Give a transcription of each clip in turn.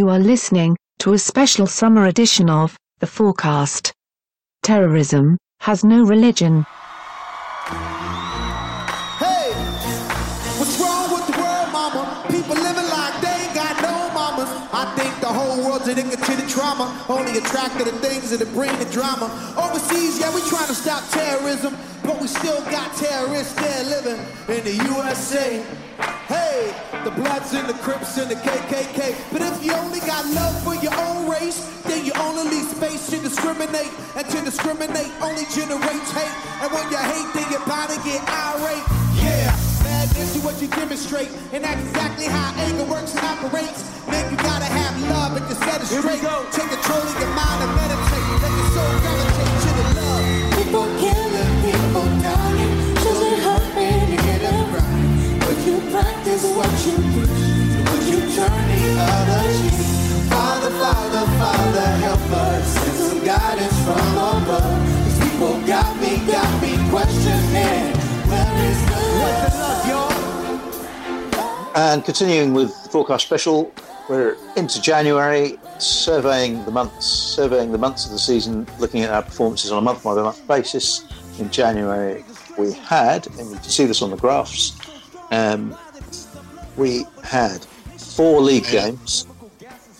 You are listening to a special summer edition of The FOARcast. Terrorism has no religion. To the trauma, only attracted to things that bring the drama. Overseas, yeah, we trying to stop terrorism, but we still got terrorists there living in the USA. Hey, the Bloods and the Crips and the KKK. But if you only got love for your own race, then you only leave space to discriminate. And to discriminate only generates hate. And when you hate, then you're bound to get irate. Yeah, madness is what you demonstrate. And that's exactly how anger works and operates. Man, you gotta have love and you set it straight. Take control of your mind and meditate. Let your soul gravitate to the love. People killing, people dying, children hurt when you get it right. Would you practice what you preach? Would you turn the other cheek? Father, Father, Father, help us. Send some guidance from above. These people got me, got me questioning. Where is the love, y'all? And continuing with the FOARcast special, we're into January, surveying the months, surveying the months of the season, looking at our performances on a month by month basis. In January, we had, and you can see this on the graphs, um, we had four league games,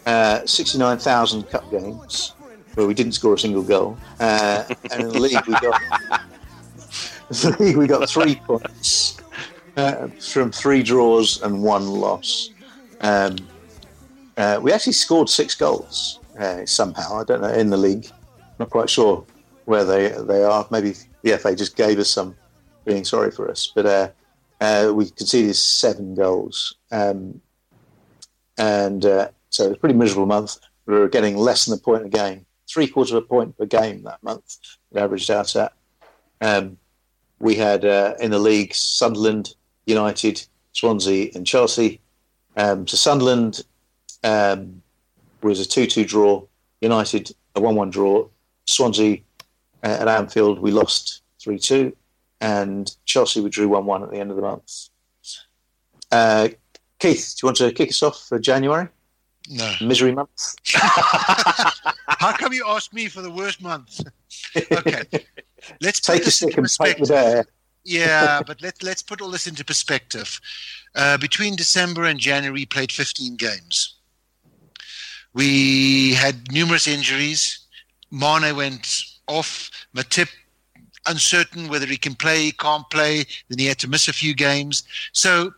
uh, 69,000 cup games, where we didn't score a single goal, uh, and in the league we got the league we got three points uh, from three draws and one loss. Um, uh, we actually scored six goals uh, somehow. I don't know in the league. Not quite sure where they they are. Maybe the FA just gave us some, being sorry for us. But uh, uh, we conceded seven goals, um, and uh, so it was a pretty miserable month. We were getting less than a point a game, three quarters of a point per game that month. It averaged out at. Um, we had in the league Sunderland, United, Swansea, and Chelsea. Um, so Sunderland um, was a 2 2 draw, United a 1 1 draw, Swansea uh, at Anfield we lost 3 2, and Chelsea we drew 1 1 at the end of the month. Uh, Keith, do you want to kick us off for January? No. Misery month? How come you asked me for the worst month? Okay. Let's Take a stick and take the perspective. Yeah, but let, let's put all this into perspective. Uh, between December and January, played 15 games. We had numerous injuries. Mane went off. Matip, uncertain whether he can play, he can't play. Then he had to miss a few games. So,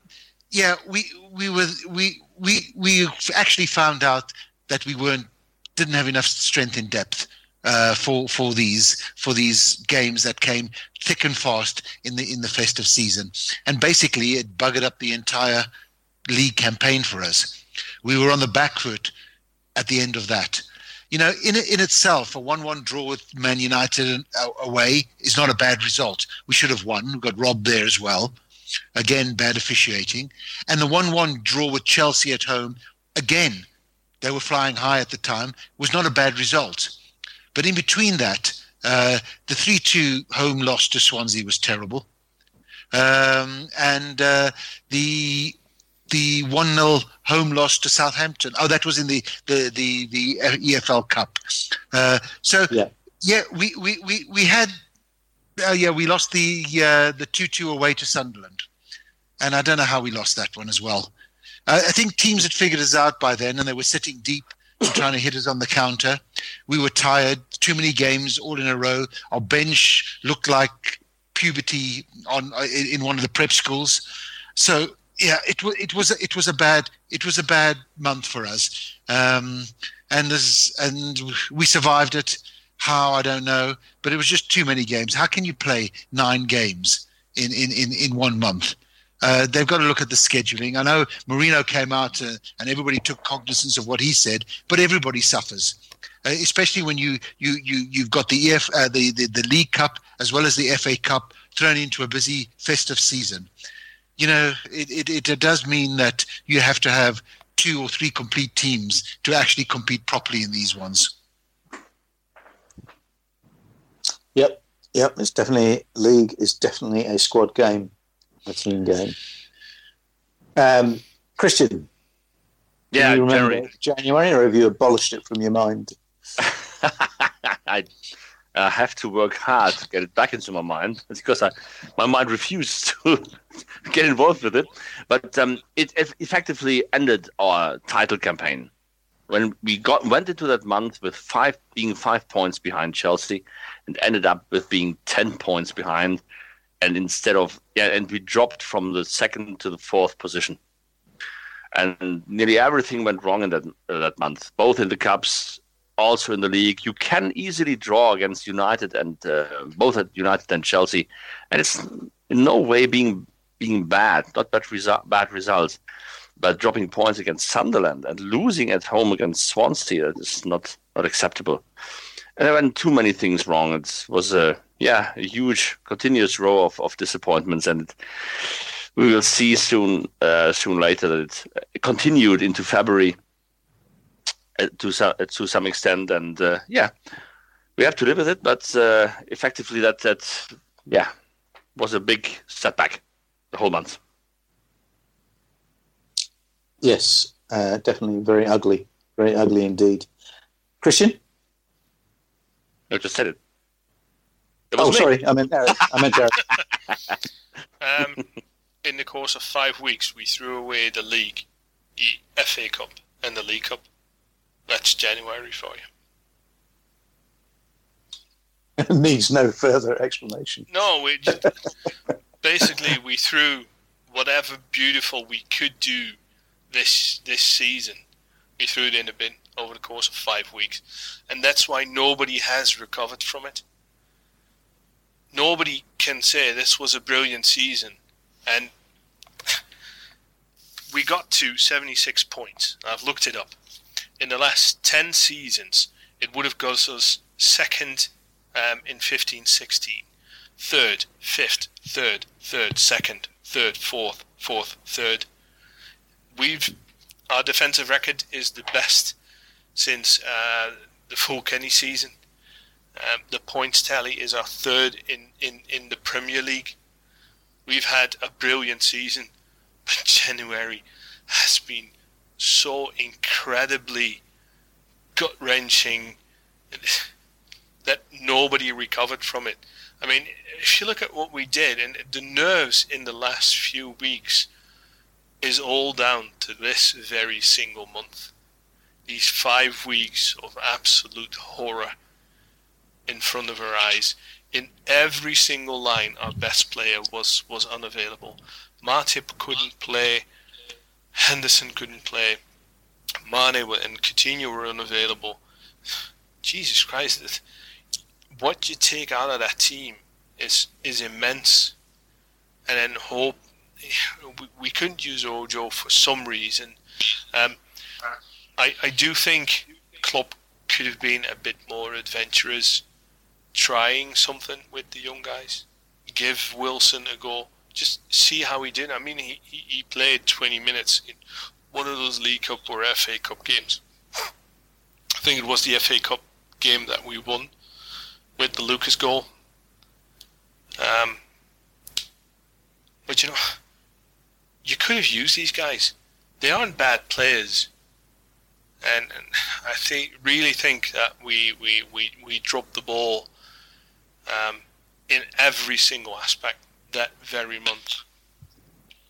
yeah, we we were we we we actually found out that we weren't didn't have enough strength in depth uh, for for these for these games that came thick and fast in the in the festive season, and basically it buggered up the entire league campaign for us. We were on the back foot at the end of that. You know, in in itself, a one-one draw with Man United uh, away is not a bad result. We should have won. We got robbed there as well. Again, bad officiating, and the one-one draw with Chelsea at home. Again, they were flying high at the time. Was not a bad result. But in between that, uh, the 3 2 home loss to Swansea was terrible. Um, and uh, the the 1 0 home loss to Southampton. Oh, that was in the, the, the, the EFL Cup. Uh, so, Yeah. yeah, we, we, we, we had, uh, yeah, we lost the uh, the 2 2 away to Sunderland. And I don't know how we lost that one as well. Uh, I think teams had figured us out by then and they were sitting deep trying to hit us on the counter. We were tired, too many games all in a row. Our bench looked like puberty on in one of the prep schools. So yeah, it was it was it was a bad it was a bad month for us, um, and and we survived it. How I don't know, but it was just too many games. How can you play nine games in in in, in one month? Uh, they've got to look at the scheduling. I know Mourinho came out uh, and everybody took cognizance of what he said, but everybody suffers, uh, especially when you you you you've got the EF uh, the, the the League Cup as well as the FA Cup thrown into a busy festive season. You know, it, it, it does mean that you have to have two or three complete teams to actually compete properly in these ones. Yep, yep. It's definitely league is definitely a squad game, a team game. Um, Christian, Yeah, Do you remember January. January, or have you abolished it from your mind? I uh, have to work hard to get it back into my mind It's because I, my mind refused to get involved with it. But um, it, eff- effectively ended our title campaign when we got went into that month with five being five points behind Chelsea, and ended up with being ten points behind, and instead of yeah, and we dropped from the second to the fourth position. And nearly everything went wrong in that uh, that month, both in the cups also in the league. You can easily draw against United and uh, both at United and Chelsea, and it's in no way being being bad, not bad, resu- bad results, but dropping points against Sunderland and losing at home against Swansea is not not acceptable. And there went too many things wrong. It was a yeah a huge continuous row of, of disappointments, and we will see soon uh, soon later that it continued into February uh, to some uh, to some extent, and uh, yeah, we have to live with it. But uh, effectively, that that yeah was a big setback the whole month. Yes, uh, definitely very ugly, very ugly indeed. Christian? I just said it. It Oh, me. sorry, I meant Derek. I meant Derek. Um, in the course of five weeks, we threw away the league, the FA Cup, and the League Cup. That's January for you. Needs no further explanation. No, we just, basically we threw whatever beautiful we could do this this season. We threw it in the bin over the course of five weeks, and that's why nobody has recovered from it. Nobody can say this was a brilliant season, and we got to seventy six points. I've looked it up. In the last ten seasons, it would have got us second um, in 15-16 third, fifth, third, third, second, third, fourth, fourth, third. We've our defensive record is the best since uh, the full Kenny season. Um, the points tally is our third in, in, in the Premier League. We've had a brilliant season, but January has been so incredibly gut wrenching that nobody recovered from it. I mean, if you look at what we did, and the nerves in the last few weeks is all down to this very single month. These five weeks of absolute horror in front of our eyes. In every single line, our best player was, was unavailable. Matip couldn't play. Henderson couldn't play. Mane and Coutinho were unavailable. Jesus Christ, what you take out of that team is is immense. And then hope we, we couldn't use Ojo for some reason. Um, I I do think Klopp could have been a bit more adventurous, trying something with the young guys. Give Wilson a go. Just see how he did. I mean, he, he, played 20 minutes in one of those League Cup or FA Cup games. I think it was the FA Cup game that we won with the Lucas goal. Um, but you know, you could have used these guys. They aren't bad players, and, I think really think that we we, we, we dropped the ball um, in every single aspect that very month.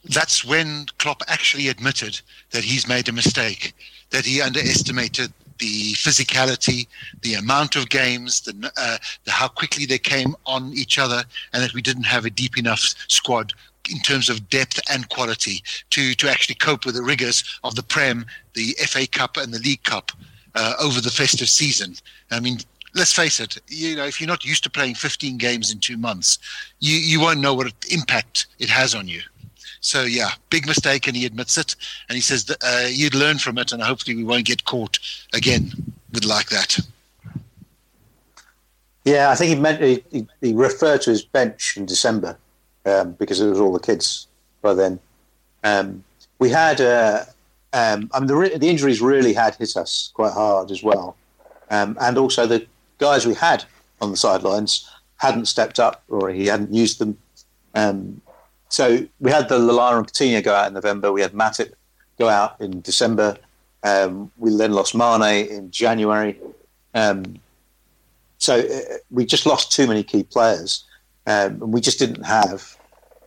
that's when Klopp actually admitted that he's made a mistake, that he underestimated the physicality, the amount of games, the, uh, the how quickly they came on each other, and that we didn't have a deep enough squad in terms of depth and quality to to actually cope with the rigors of the Prem, the FA Cup, and the League Cup uh, over the festive season. I mean. Let's face it. You know, if you're not used to playing 15 games in two months, you, you won't know what impact it has on you. So yeah, big mistake, and he admits it, and he says that uh, you'd learn from it, and hopefully we won't get caught again with like that. Yeah, I think he meant he, he, he referred to his bench in December um, because it was all the kids by then. Um, we had, uh, um, I mean, the, re- the injuries really had hit us quite hard as well, um, and also the guys we had on the sidelines hadn't stepped up or he hadn't used them. Um, so we had the Lallana and Coutinho go out in November. We had Matip go out in December. Um, we then lost Mane in January. So uh, we just lost too many key players, um, we just didn't have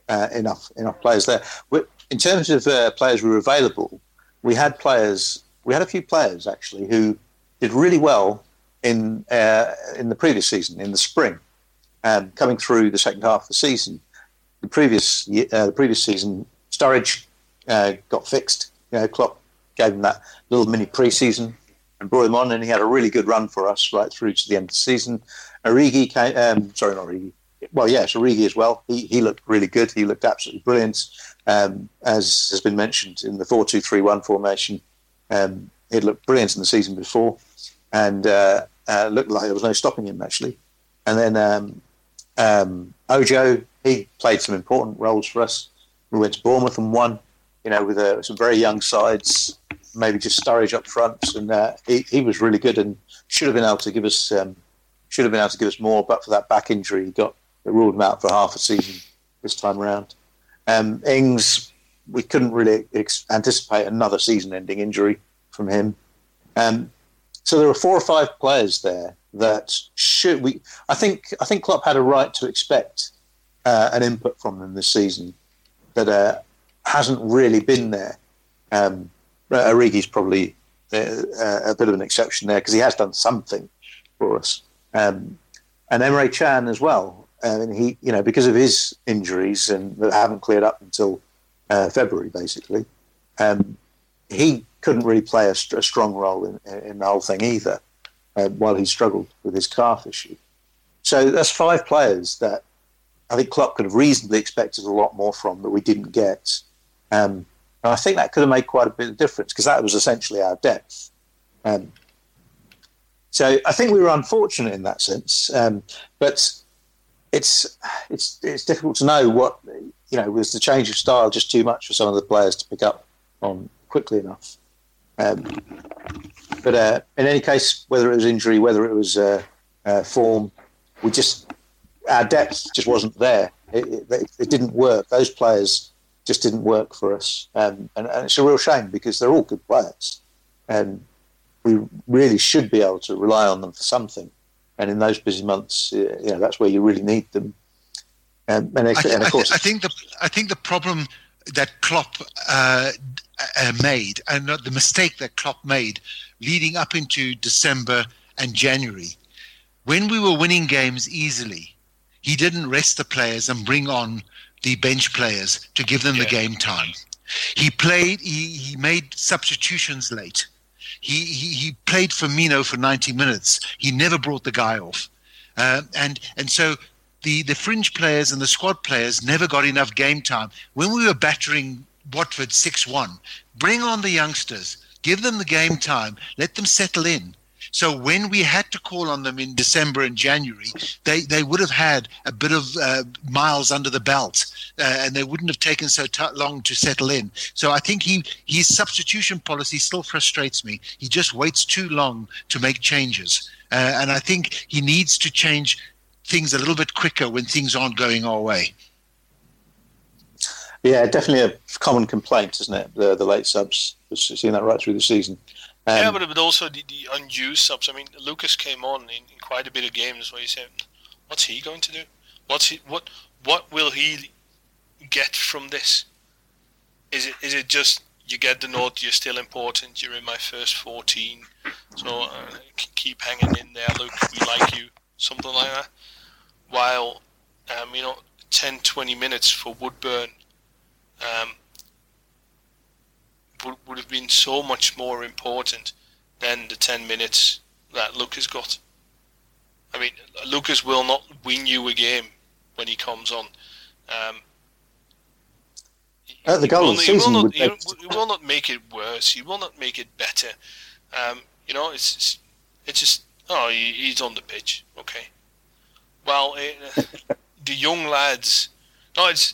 uh, enough enough players there. We, in terms of uh, players who were available, we had players. We had a few players actually who did really well in uh, in the previous season in the spring, um, coming through the second half of the season. The previous uh, the previous season, Sturridge uh, got fixed. You know, Klopp gave him that little mini pre-season and brought him on, and he had a really good run for us right through to the end of the season. Origi came, um, sorry, not Origi. Well, yes, Origi as well. He, he looked really good. He looked absolutely brilliant. Um, as has been mentioned in the 4 2 3 1 formation, um, he looked brilliant in the season before and uh, uh, looked like there was no stopping him, actually. And then um, um, Ojo, he played some important roles for us. We went to Bournemouth and won, you know, with uh, some very young sides, maybe just Sturridge up front, and uh, he, he was really good and should have been able to give us um, should have been able to give us more, but for that back injury, he got it ruled him out for half a season this time around. Um, Ings, we couldn't really ex- anticipate another season-ending injury from him. Um, so there were four or five players there that should we. I think I think Klopp had a right to expect uh, an input from them this season that uh, hasn't really been there. Um, Origi's probably uh, a bit of an exception there because he has done something for us, um, and Emre Can as well. And he, you know, because of his injuries and that haven't cleared up until uh, February, basically, um, he couldn't really play a, a strong role in, in, the whole thing either, uh, while he struggled with his calf issue. So that's five players that I think Klopp could have reasonably expected a lot more from that we didn't get. Um, and I think that could have made quite a bit of difference because that was essentially our depth. Um, so I think we were unfortunate in that sense, um, but it's it's it's difficult to know what you know was the change of style just too much for some of the players to pick up on quickly enough. Um, but uh, in any case, whether it was injury, whether it was uh, uh, form, we just our depth just wasn't there. It, it, it, didn't work. Those players just didn't work for us, um, and, and, it's a real shame because they're all good players, and we really should be able to rely on them for something. And in those busy months, uh, you know, that's where you really need them. Um, and, and, and of course, I, I, think the I think the problem that Klopp uh, uh, made, and the mistake that Klopp made, leading up into December and January, when we were winning games easily, he didn't rest the players and bring on the bench players to give them yeah. the game time. He played. He, he made substitutions late. He, he he played Firmino for 90 minutes. He never brought the guy off, uh, and and so the the fringe players and the squad players never got enough game time. When we were battering Watford 6-1, bring on the youngsters, give them the game time, let them settle in. So when we had to call on them in December and January, they, they would have had a bit of uh, miles under the belt, uh, and they wouldn't have taken so t- long to settle in. So I think he his substitution policy still frustrates me. He just waits too long to make changes, uh, and I think he needs to change things a little bit quicker when things aren't going our way. Yeah, definitely a common complaint, isn't it? The the late subs. We've seen that right through the season. Um, yeah, but, but also the, the unused subs. I mean, Lucas came on in, in quite a bit of games where you said, "What's he going to do? What's he? What? What will he get from this? Is it is it just you get the note? You're still important. You're in my first 14, so uh, keep hanging in there, Luke. We like you, something like that. While, um, you know, 10, 20 minutes for Woodburn um, would, would have been so much more important than the 10 minutes that Lucas got. I mean, Lucas will not win you a game when he comes on. Um, At the goal season, will not, he, he, will not make it worse. He will not make it better. Um, you know, it's, it's, it's just oh, he, he's on the pitch. Okay. Well, it, the young lads. No, it's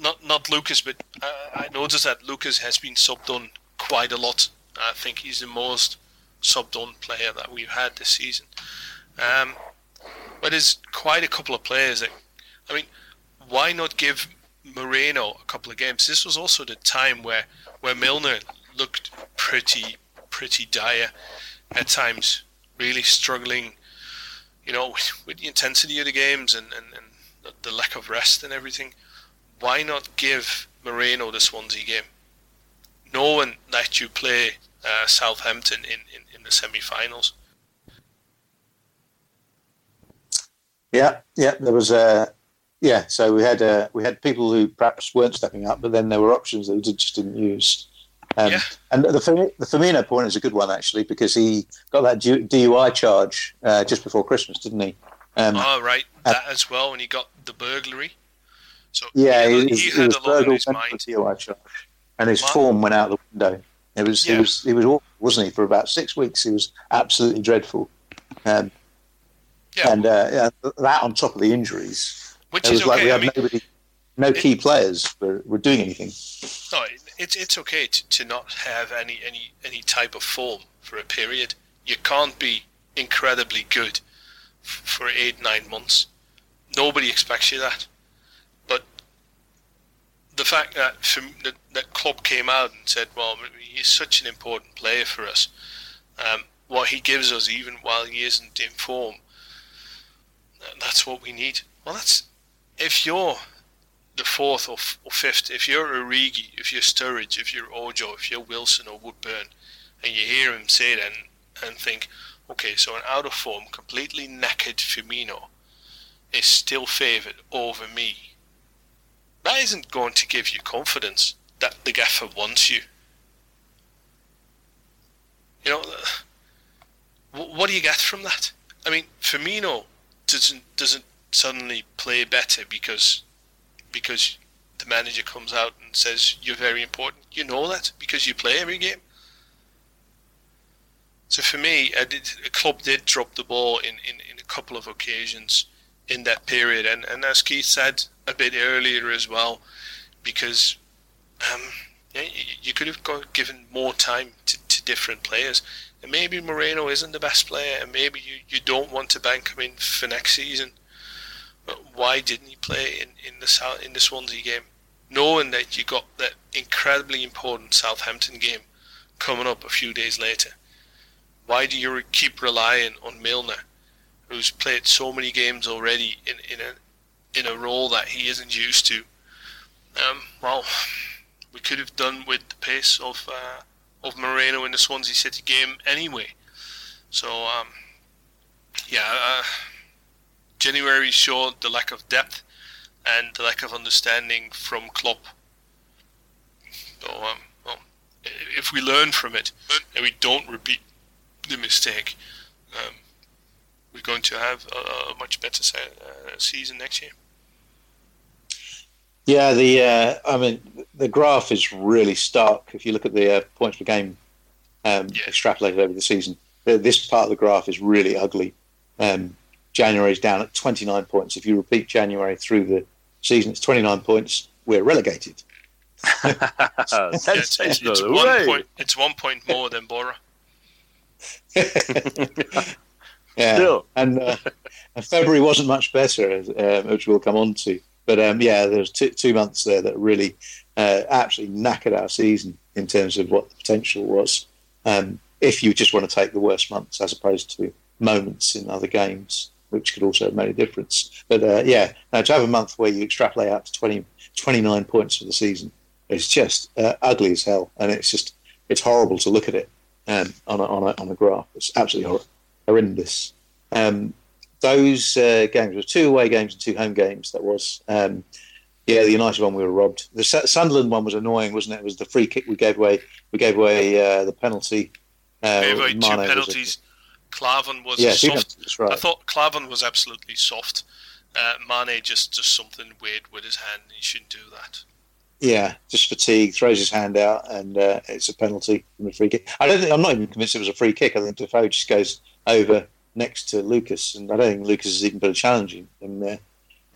not not Lucas, but I, I noticed that Lucas has been subbed on quite a lot. I think he's the most subbed on player that we've had this season. Um, but there's quite a couple of players that, I mean, why not give Moreno a couple of games? This was also the time where, where Milner looked pretty pretty dire at times, really struggling, you know, with, with the intensity of the games and, and, and the lack of rest and everything. Why not give Moreno the Swansea game? No one let you play uh, Southampton in, in, in the semi-finals. Yeah, yeah, there was a yeah. So we had uh, we had people who perhaps weren't stepping up, but then there were options that we did, just didn't use. Um, Yeah. And the the Firmino point is a good one actually because he got that DUI charge uh, just before Christmas, didn't he? Um, Oh, right, uh, that as well. When he got the burglary, so yeah, he, he, he had a lot on his and mind. a DUI and his What? form went out the window. It was Yeah. he was he was awful, wasn't he? For about six weeks, he was absolutely dreadful. Um, Yeah, and uh, yeah, that on top of the injuries, which it is was like we okay. I had mean, nobody, no key players were, were doing anything. no, it- it's it's okay to, to not have any, any any type of form for a period. You can't be incredibly good for eight nine months. Nobody expects you that. The fact that from, that, that came out and said, "Well, he's such an important player for us. Um, what he gives us, even while he isn't in form, that's what we need." Well, that's if you're the fourth or, f- or fifth, if you're Origi, if you're Sturridge, if you're Ojo, if you're Wilson or Woodburn, and you hear him say that and, and think, okay, so an out of form, completely knackered Firmino is still favoured over me. That isn't going to give you confidence that the gaffer wants you. You know, what do you get from that? I mean, Firmino doesn't doesn't suddenly play better because because the manager comes out and says you're very important. You know that because you play every game. So for me, a club did drop the ball in, in, in a couple of occasions in that period, and, and as Keith said a bit earlier as well, because um, yeah, you, could have got, given more time to, to different players. And maybe Moreno isn't the best player, and maybe you, you don't want to bank him in for next season. But why didn't he play in, in the in the Swansea game, knowing that you got that incredibly important Southampton game coming up a few days later? Why do you keep relying on Milner, who's played so many games already in, in a in a role that he isn't used to? Um, well, we could have done with the pace of uh, of Moreno in the Swansea City game anyway. So um, yeah, uh, January showed the lack of depth and the lack of understanding from Klopp. So um, well, if we learn from it and we don't repeat the mistake, um, we're going to have a, a much better se- uh, season next year. Yeah, the uh, I mean the graph is really stark if you look at the uh, points per game um, Yeah. extrapolated over the season. Uh, This part of the graph is really ugly. Um, January is down at 29 points. If you repeat January through the season, it's 29 points. We're relegated. Yeah, it's, it's, it's one point. It's one point more than Boro. Yeah, Still. and, uh, and February wasn't much better, as, um, which we'll come on to. But um, yeah, there's two, two months there that really uh, absolutely knackered our season in terms of what the potential was. Um, if you just want to take the worst months as opposed to moments in other games, which could also have made a difference. But uh, yeah, now to have a month where you extrapolate out to 20, 29 points for the season, it's just uh, ugly as hell, and it's just it's horrible to look at it um, on a, on a, on a graph. It's absolutely hor- horrendous. Um, those uh, games were two away games and two home games. That was, um, yeah, the United one we were robbed. The Su- Sunderland one was annoying, wasn't it? It was the free kick we gave away. We gave away uh, the penalty. Uh, Gave away two Mane was penalties. Klavan was yeah, soft. penalties, right. I thought Klavan was absolutely soft. Uh, Mane just does something weird with his hand. He shouldn't do that. Yeah, just fatigue. Throws his hand out, and uh, it's a penalty from a free kick. I don't think I'm not even convinced it was a free kick. I think Defoe just goes over next to Lucas, and I don't think Lucas is even put a challenge in there.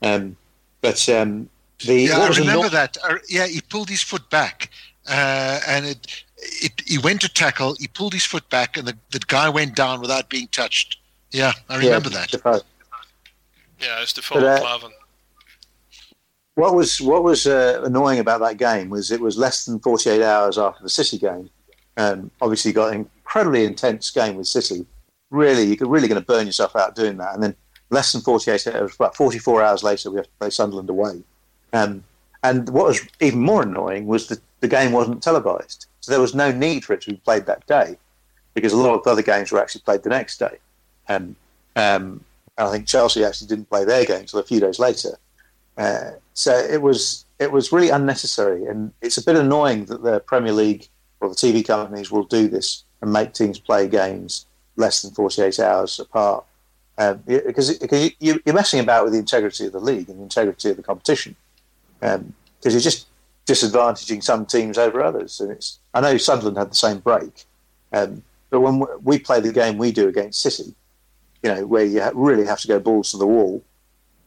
Um, but um, the Yeah, I remember anno- that. Uh, yeah, he pulled his foot back, uh, and it, it, he went to tackle. He pulled his foot back, and the, the guy went down without being touched. Yeah, I yeah, remember that. Defoe. Yeah, it's the But, uh, Klavan. What was what was uh, annoying about that game was it was less than 48 hours after the City game. Um, obviously, got an incredibly intense game with City. Really, you're really going to burn yourself out doing that. And then less than 48 hours, about 44 hours later, we have to play Sunderland away. Um, and what was even more annoying was that the game wasn't televised. So there was no need for it to be played that day because a lot of other games were actually played the next day. Um, um, and I think Chelsea actually didn't play their game until a few days later. Uh, so it was it was really unnecessary, and it's a bit annoying that the Premier League or the TV companies will do this and make teams play games less than 48 hours apart. Um, because, because you, are messing about with the integrity of the league and the integrity of the competition. Because um, you're just disadvantaging some teams over others. And it's I know Sunderland had the same break, um, but when we play the game we do against City, you know, where you really have to go balls to the wall,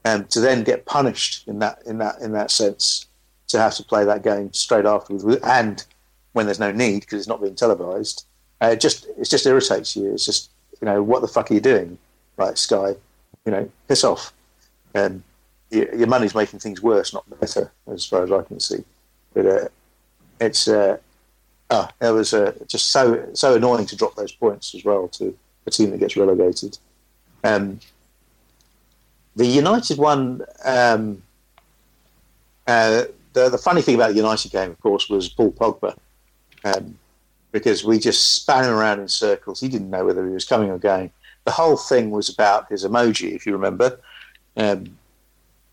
and to then get punished in that in that in that sense, to have to play that game straight afterwards, and when there's no need because it's not being televised, uh, it just it just irritates you. It's just you know what the fuck are you doing, like Sky, you know, piss off, and your, your money's making things worse, not better, as far as I can see. But uh, it's uh, oh, it was uh, just so so annoying to drop those points as well to a team that gets relegated. Um, the United one, um, uh, the, the funny thing about the United game, of course, was Paul Pogba, um, because we just span around in circles. He didn't know whether he was coming or going. The whole thing was about his emoji, if you remember, because um,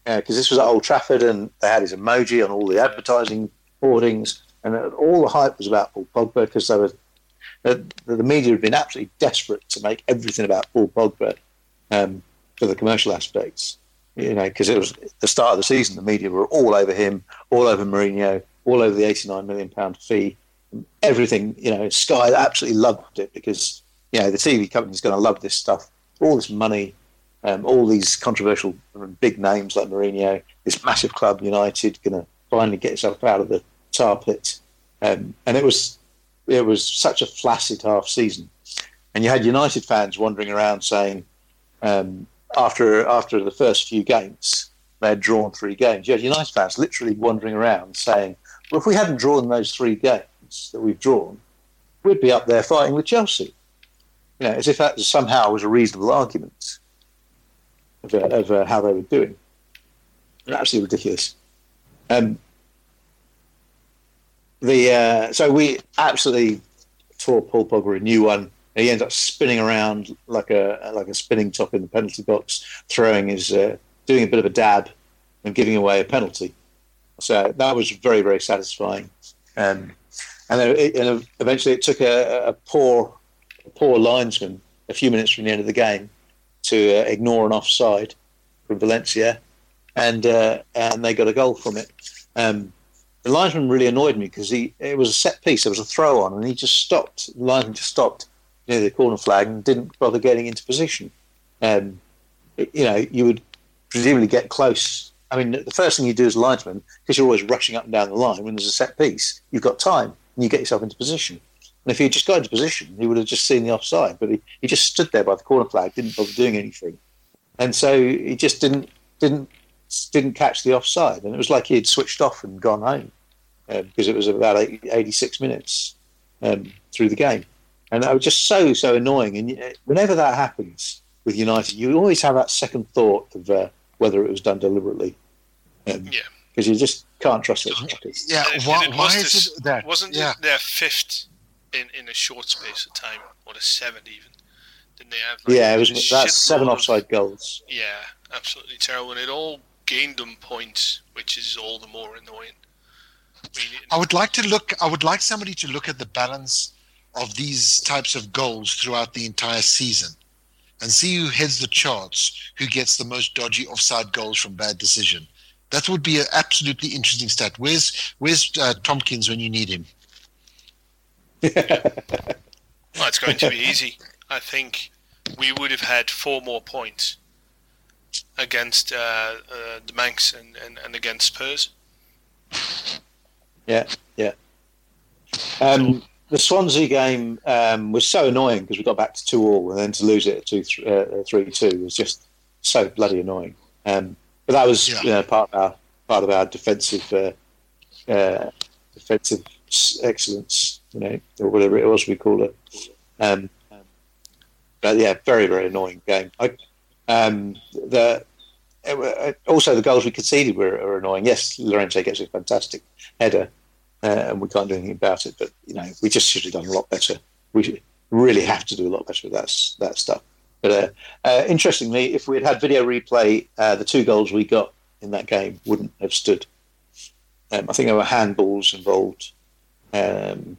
uh, this was at Old Trafford and they had his emoji on all the advertising hoardings, and all the hype was about Paul Pogba because they were the, the media had been absolutely desperate to make everything about Paul Pogba um, for the commercial aspects. You know, because it was the start of the season, the media were all over him, all over Mourinho, all over the 89 million pound fee, everything. You know, Sky absolutely loved it because you know the TV company's going to love this stuff. All this money, um, all these controversial big names like Mourinho, this massive club United going to finally get itself out of the tar pit, um, and it was it was such a flaccid half season, and you had United fans wandering around saying, um, after after the first few games, they had drawn three games. You had United fans literally wandering around saying, "Well, if we hadn't drawn those three games that we've drawn, we'd be up there fighting with Chelsea." You know, as if that somehow was a reasonable argument of, uh, of uh, how they were doing. Absolutely ridiculous. Um, the uh, so we absolutely tore Paul Pogba a new one he ends up spinning around like a like a spinning top in the penalty box, throwing his uh, doing a bit of a dab and giving away a penalty. So that was very very satisfying. Um, and then it, and eventually it took a, a poor a poor linesman a few minutes from the end of the game to uh, ignore an offside from Valencia, and uh, and they got a goal from it. Um, the linesman really annoyed me because he it was a set piece. There was a throw on, and he just stopped. The linesman just stopped near the corner flag and didn't bother getting into position. Um, you know, you would presumably get close. I mean, the first thing you do as a linesman, because you're always rushing up and down the line when there's a set piece, you've got time and you get yourself into position. And if he just got into position, he would have just seen the offside. But he, he just stood there by the corner flag, didn't bother doing anything, and so he just didn't didn't didn't catch the offside. And it was like he had switched off and gone home uh, because it was about 80, 86 minutes um, through the game and that was just so so annoying. And whenever that happens with United, you always have that second thought of uh, whether it was done deliberately. Um, yeah, because you just can't trust those fuckers. Yeah, why, why is it that? Wasn't yeah. it their fifth in, in a short space of time, or the seventh even? Didn't they have? Like, yeah, it was that's seven offside goals. Yeah, absolutely terrible, and it all gained them points, which is all the more annoying. I, mean, I would like to look. I would like somebody to look at the balance of these types of goals throughout the entire season and see who heads the charts, who gets the most dodgy offside goals from bad decision. That would be an absolutely interesting stat. Where's Where's uh, Tompkins when you need him? well, it's going to be easy. I think we would have had four more points against uh, uh, the Mancs and, and, and against Spurs. Yeah, yeah. Um, the Swansea game um, was so annoying because we got back to two all, and then to lose it at two th- uh, three two was just so bloody annoying. Um, but that was yeah. you know, part of our part of our defensive uh, uh, defensive excellence, you know, or whatever it was we call it. Um, but yeah, very very annoying game. I, um, the also the goals we conceded were, were annoying. Yes, Llorente gets a fantastic header, uh, and we can't do anything about it. But you know, we just should have done a lot better. We really have to do a lot better with that that stuff. But uh, uh, interestingly, if we had had video replay, uh, the two goals we got in that game wouldn't have stood. Um, I think there were handballs involved. Um,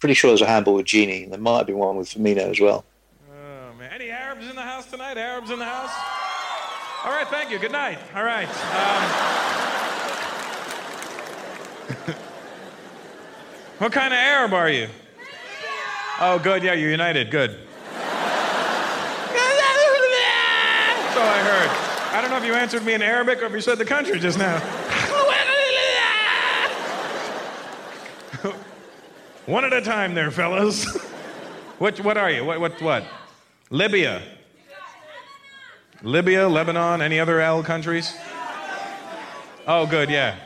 pretty sure there's a handball with Gini, and there might have been one with Firmino as well. Oh man, any Arabs in the house tonight? Arabs in the house? All right, thank you. Good night. All right. Um, what kind of Arab are you? Oh, good. Yeah, you're united. Good. That's all I heard. I don't know if you answered me in Arabic or if you said the country just now. One at a time there, fellas. what, what are you? What, what, what? Libya. Libya, Lebanon, any other L countries? Oh, good, yeah.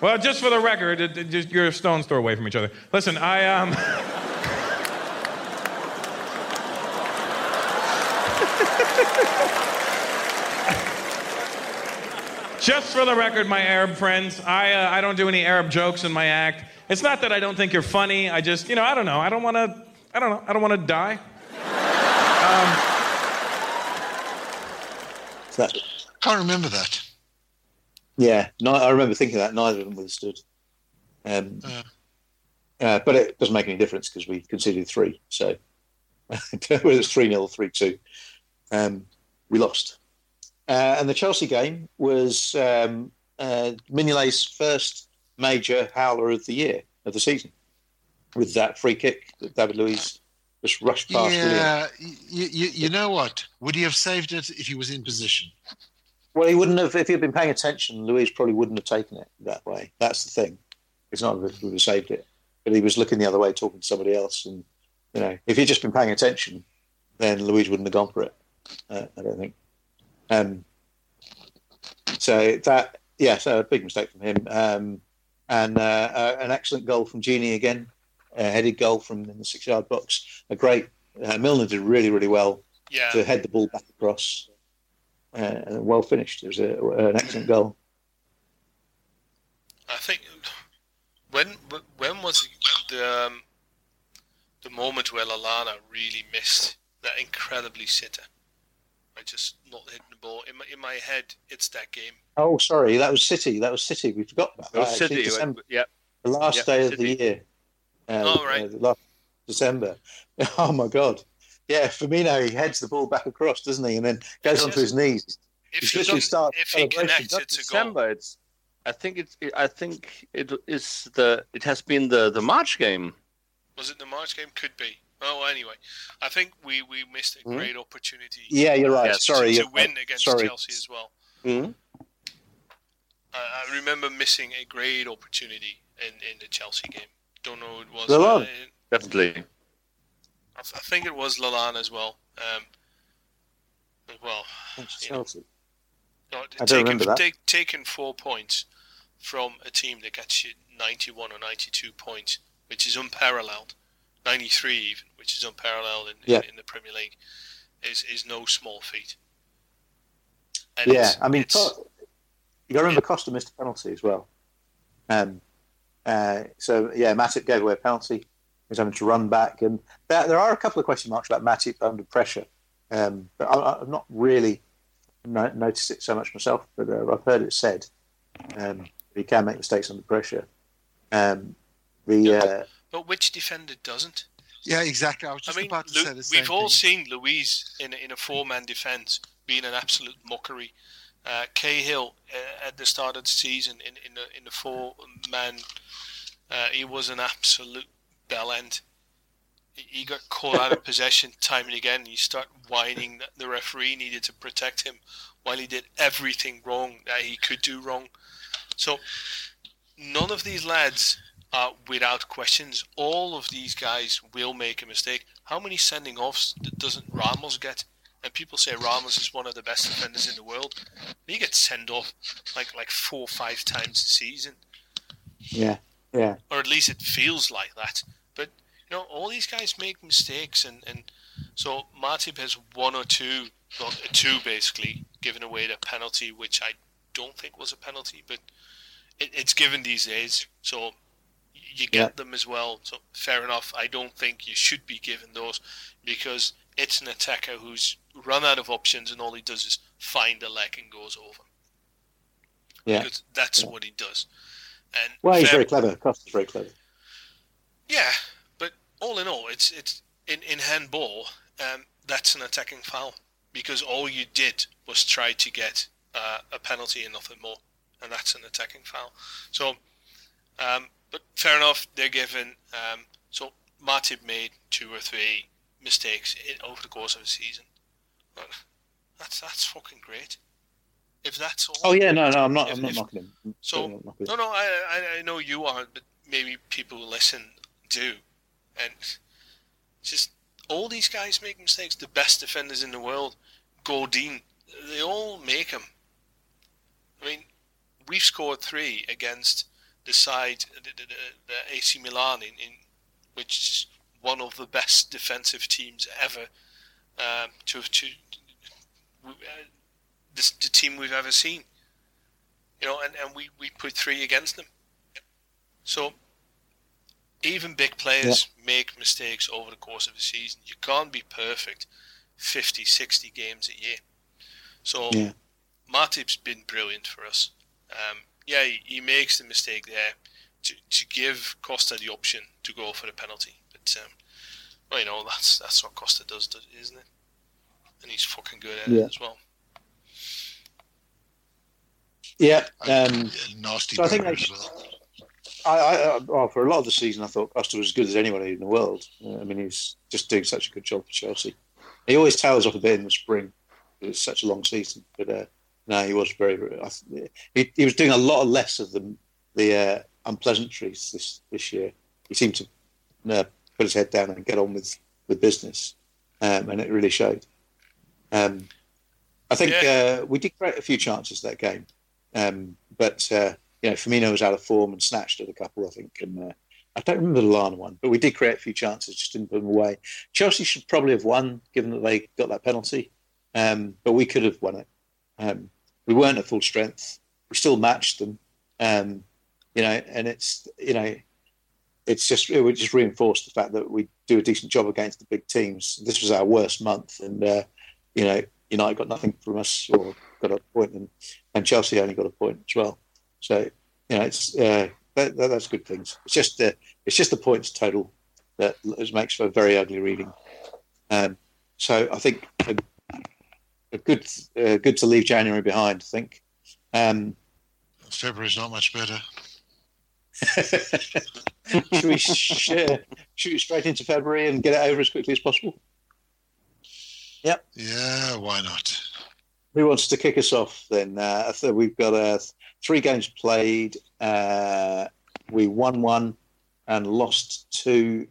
Well, just for the record, it, it, just, you're a stone's throw away from each other. Listen, I um. just for the record, my Arab friends, I uh, I don't do any Arab jokes in my act. It's not that I don't think you're funny. I just, you know, I don't know. I don't want to. I don't know. I don't want to die. Um, That, Can't remember that. yeah, no, I remember thinking that neither of them withstood. Um, Uh. uh, but it doesn't make any difference because we conceded three. So whether it's 3 0 3 2, um, we lost. Uh, and the Chelsea game was um, uh, Mignolet's first major howler of the year, of the season, with that free kick that David Luiz just rushed past. Yeah, you, you, you know what? Would he have saved it if he was in position? Well, he wouldn't have, if he'd been paying attention, Luiz probably wouldn't have taken it that way. That's the thing. It's not that he would have saved it, but he was looking the other way, talking to somebody else. And, you know, if he'd just been paying attention, then Luiz wouldn't have gone for it. Uh, I don't think. Um, so that, yeah, so a big mistake from him. Um, and uh, uh, an excellent goal from Gini again, a headed goal from in the six yard box. A great, uh, Milner did really, really well Yeah. to head the ball back across. Uh, and well finished. It was a, an excellent goal. I think when when was the um, the moment where Lallana really missed that incredibly sitter? I just not hitting the ball in my in my head. It's that game. Oh, sorry, that was City. That was City. We forgot about It was that. actually. City. December, Yeah. the last yeah, day of City. the year. Uh, Oh, right. uh, last December. Oh my God. Yeah, Firmino, he heads the ball back across, doesn't he? And then goes Yes. onto his knees. If He's he, literally does, started if he connects, Not it's a goal. December. It's. I think it's. I think it is the. It has been the the March game. Was it the March game? Could be. Oh, anyway, I think we, we missed a Hmm? great opportunity. Yeah, you're right. Yes. Sorry. to, you're to win right. against Sorry. Chelsea as well. Mhm. I, I remember missing a great opportunity in, in the Chelsea game. Don't know who it was. Lallana. Uh, Definitely. I, th- I think it was Lallana as well. Um, as well, Chelsea. no, I don't remember that. take- taking four points from a team that gets you 91 or 92 points, which is unparalleled, 93 even, which is unparalleled in, Yeah. in, in the Premier League, is is no small feat. And Yeah, I mean, you got to remember Costa missed a penalty as well. Um, uh, so yeah, Matip gave away a penalty. He was having to run back, and there, there are a couple of question marks about Matip under pressure. Um, but I, I've not really no, noticed it so much myself, but uh, I've heard it said um, he can make mistakes under pressure. Um, the uh, but which defender doesn't? Yeah, exactly. I was just I mean, about to Lu- say the same we've all thing. seen Luiz in a, in a four-man defence being an absolute mockery. Uh, Cahill uh, at the start of the season in in the in the four-man, uh, he was an absolute bell end. He- got caught out of possession time and again. You start whining that the referee needed to protect him while he did everything wrong that he could do wrong. So none of these lads are without questions. All of these guys will make a mistake. How many sending offs doesn't Ramos get? And people say Ramos is one of the best defenders in the world. He gets sent off like like four or five times a season, yeah, yeah, or at least it feels like that. But You know, all these guys make mistakes, and, and so Matip has one or two, well, two basically, given away the penalty, which I don't think was a penalty, but it, it's given these days. So you get Yeah. them as well. So fair enough. I don't think you should be given those because it's an attacker who's run out of options and all he does is find a leg and goes over. Yeah. Because that's Yeah. what he does. And Well, he's fair- very clever. Costa's very clever. yeah, but all in all, it's it's in in handball. Um, that's an attacking foul because all you did was try to get uh, a penalty and nothing more, and that's an attacking foul. So, um, but fair enough, they're given. Um, so Matip made two or three mistakes in, over the course of a season. But that's that's fucking great. If that's all. Oh yeah, no, no, I'm not. If- I'm not if- knocking him. so knocking no, no, I, I I know you aren't, but maybe people who listen do, and it's just all these guys make mistakes. The best defenders in the world, Godín, they all make them. I mean, we've scored three against the side, the, the, the, AC Milan, in, in which is one of the best defensive teams ever. Um, to to uh, this the team we've ever seen you know, and, and we, we put three against them. So even big players make mistakes over the course of a season. You can't be perfect 50, 60 games a year. So Yeah. Matip's been brilliant for us. Um, yeah, he, he makes the mistake there to, to give Costa the option to go for the penalty. But, um, well, you know, that's that's what Costa does, does isn't it? And he's fucking good at Yeah. it as well. Yeah. Yeah, Um, nasty so I think bugger as well. I, I, I, well, for a lot of the season, I thought Costa was as good as anyone in the world. Uh, I mean, he's just doing such a good job for Chelsea. He always tails off a bit in the spring. It's such a long season, but uh, no, he was very. he, he was doing a lot less of the the uh, unpleasantries this this year. He seemed to uh, put his head down and get on with with business, um, and it really showed. Um, I think uh, we did create a few chances that game, um, but uh, you know Firmino was out of form and snatched at a couple, I think, and uh, I don't remember the Lallana one, but we did create a few chances, just didn't put them away. Chelsea should probably have won, given that they got that penalty, um, but we could have won it. We weren't at full strength. We still matched them, um, you know, and it's you know, it's just it would just reinforce the fact that we do a decent job against the big teams. This was our worst month, and uh, you know, United got nothing from us or got a point, and, and Chelsea only got a point as well. So you know, it's uh, that, that, that's good things. It's just the it's just the points total that makes for a very ugly reading. Um, so I think good uh, good to leave January behind. I think. Um, February's not much better. should we share, shoot straight into February and get it over as quickly as possible? Yep. Yeah, why not? Who wants to kick us off then? Uh, we've got uh, three games played. Uh, we won one and lost two.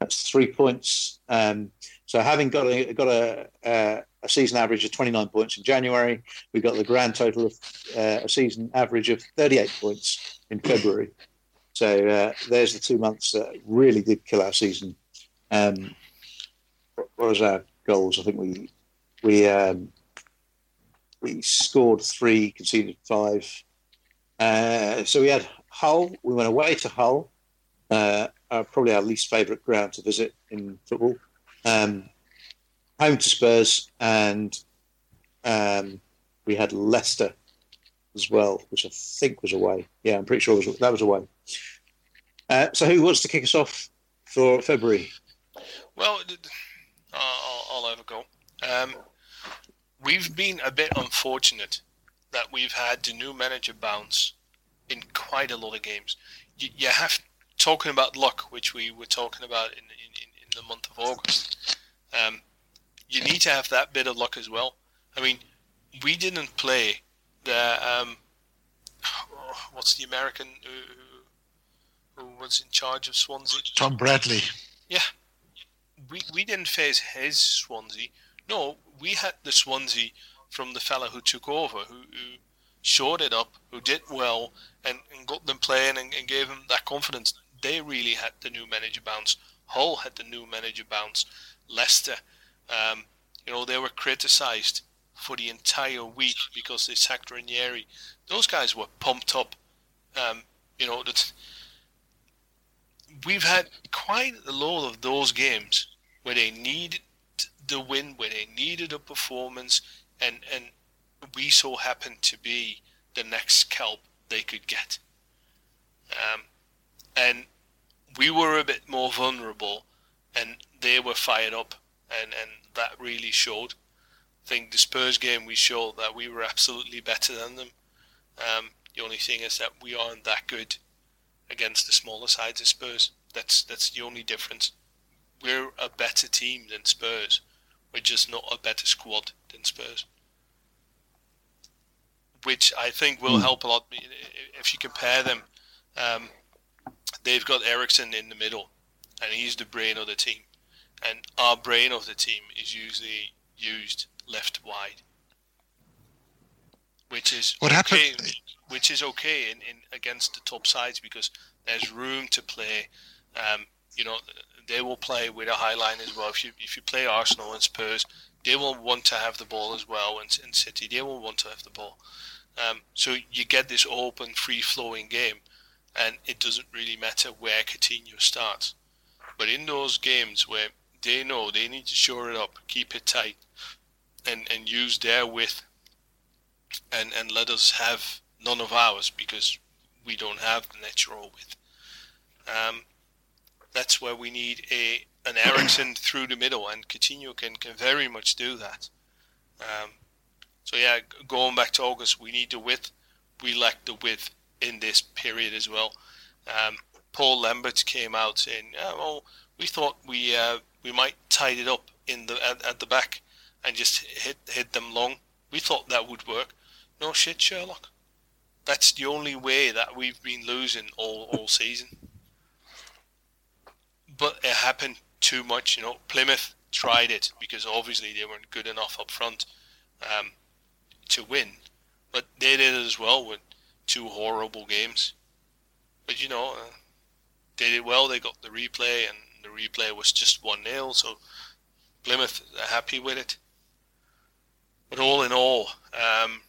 That's three points. Um, so having got a got a, uh, a season average of 29 points in January, we got the grand total of uh, a season average of 38 points in February. So uh, there's the two months that really did kill our season. Um, what was our goals? I think we we um, we scored three, conceded five. Uh, so we had Hull. We went away to Hull, uh, probably our least favourite ground to visit in football. Um, home to Spurs, and um, we had Leicester as well, which I think was away. Yeah, I'm pretty sure was, that was away. Uh, so who wants to kick us off for February? Well, I'll, I'll have a go. Um, we've been a bit unfortunate that we've had the new manager bounce in quite a lot of games. You, you have talking about luck, which we were talking about in in, in, in the month of August. Um, you need to have that bit of luck as well. I mean, we didn't play the um, what's the American who, who was in charge of Swansea? Tom Bradley. Yeah. We, we didn't face his Swansea. No, we had the Swansea from the fella who took over, who, who shored it up, who did well, and, and got them playing and, and gave them that confidence. They really had the new manager bounce Hull had the new manager bounce. Leicester, um, you know, they were criticised for the entire week because they sacked Ranieri. Those guys were pumped up. Um, you know, that we've had quite a lot of those games where they needed the win, where they needed a performance, and and we so happened to be the next scalp they could get. Um, and we were a bit more vulnerable, and they were fired up, and, and that really showed. I think the Spurs game we showed that we were absolutely better than them. Um, the only thing is that we aren't that good against the smaller sides of Spurs. That's that's the only difference. We're a better team than Spurs. We're just not a better squad than Spurs. Which I think will mm. help a lot if you compare them. Um, they've got Eriksen in the middle, and he's the brain of the team. And our brain of the team is usually used left wide, which is what okay, happened? Which is okay in, in against the top sides because there's room to play. Um, you know, they will play with a high line as well. If you if you play Arsenal and Spurs, they will want to have the ball as well. And, and City, they will want to have the ball. Um, so you get this open, free flowing game, and it doesn't really matter where Coutinho starts. But in those games where they know they need to shore it up, keep it tight, and, and use their width, and, and let us have none of ours because we don't have the natural width. Um, that's where we need a an Eriksen through the middle, and Coutinho can, can very much do that. Um, so yeah, going back to August, we need the width. We lack the width in this period as well. Um, Paul Lambert came out saying, oh, "Well, we thought we uh, we might tied it up in the at, at, the back and just hit hit them long. We thought that would work. No shit, Sherlock. That's the only way that we've been losing all all season. But it happened too much. You know, Plymouth tried it because obviously they weren't good enough up front um, to win, but they did it as well with two horrible games. But you know, uh, they did well. They got the replay, and the replay was just one 0 So Plymouth are happy with it. But all in all, um,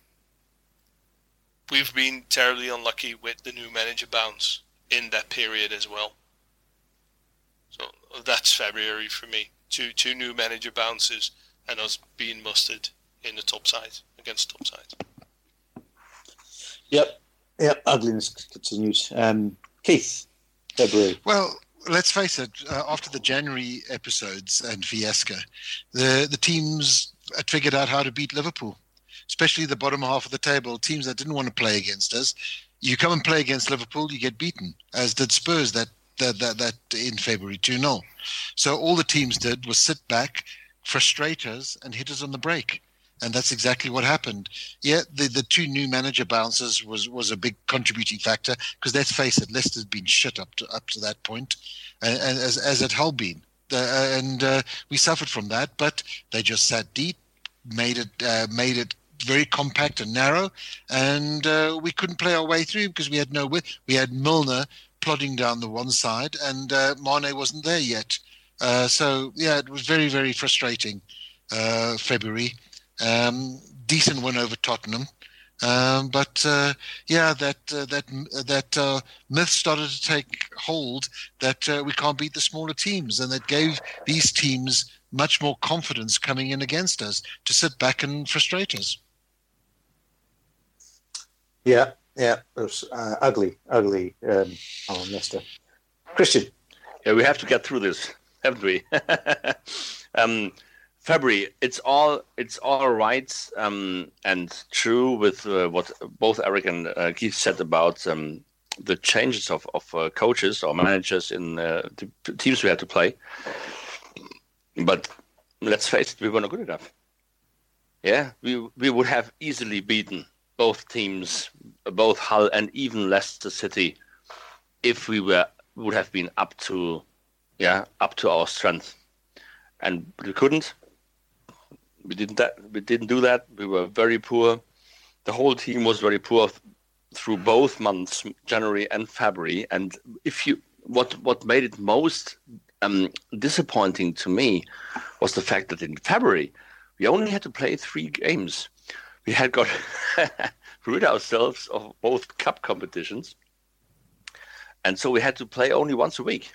we've been terribly unlucky with the new manager bounce in that period as well. So that's February for me. Two two new manager bounces and us being mustered in the top side against top sides. Yep, yep. Ugliness continues. Um, Keith, February. Well, let's face it. Uh, after the January episodes and fiasco, the the teams figured out how to beat Liverpool, especially the bottom half of the table. Teams that didn't want to play against us. You come and play against Liverpool, you get beaten, as did Spurs that that that, that in February 2 0. So all the teams did was sit back, frustrate us, and hit us on the break and that's exactly what happened. Yeah, the, the two new manager bounces was, was a big contributing factor because let's face it, Leicester's been shit up to up to that point, and, and as as it had been, uh, and uh, we suffered from that. But they just sat deep, made it uh, made it very compact and narrow, and uh, we couldn't play our way through because we had no. We had Milner plodding down the one side, and uh, Mane wasn't there yet. Uh, so yeah, it was very very frustrating. February. Um, decent win over Tottenham. Um, but uh, yeah, that uh, that that uh, myth started to take hold that uh, we can't beat the smaller teams, and that gave these teams much more confidence coming in against us to sit back and frustrate us. Yeah, yeah, it was uh, ugly, ugly. Um, oh, Mister Christian. Yeah, we have to get through this, haven't we? um, February, it's all it's all right um, and true with uh, what both Eric and uh, Keith said about um, the changes of, of uh, coaches or managers in uh, the teams we had to play. But let's face it, we were not good enough. Yeah, we we would have easily beaten both teams, both Hull and even Leicester City, if we were would have been up to yeah up to our strength, and we couldn't we didn't that we didn't do that. We were very poor. The whole team was very poor through both months, January and February. And if you what what made it most um, disappointing to me was the fact that in February we only had to play three games. We had got rid ourselves of both cup competitions, and so we had to play only once a week,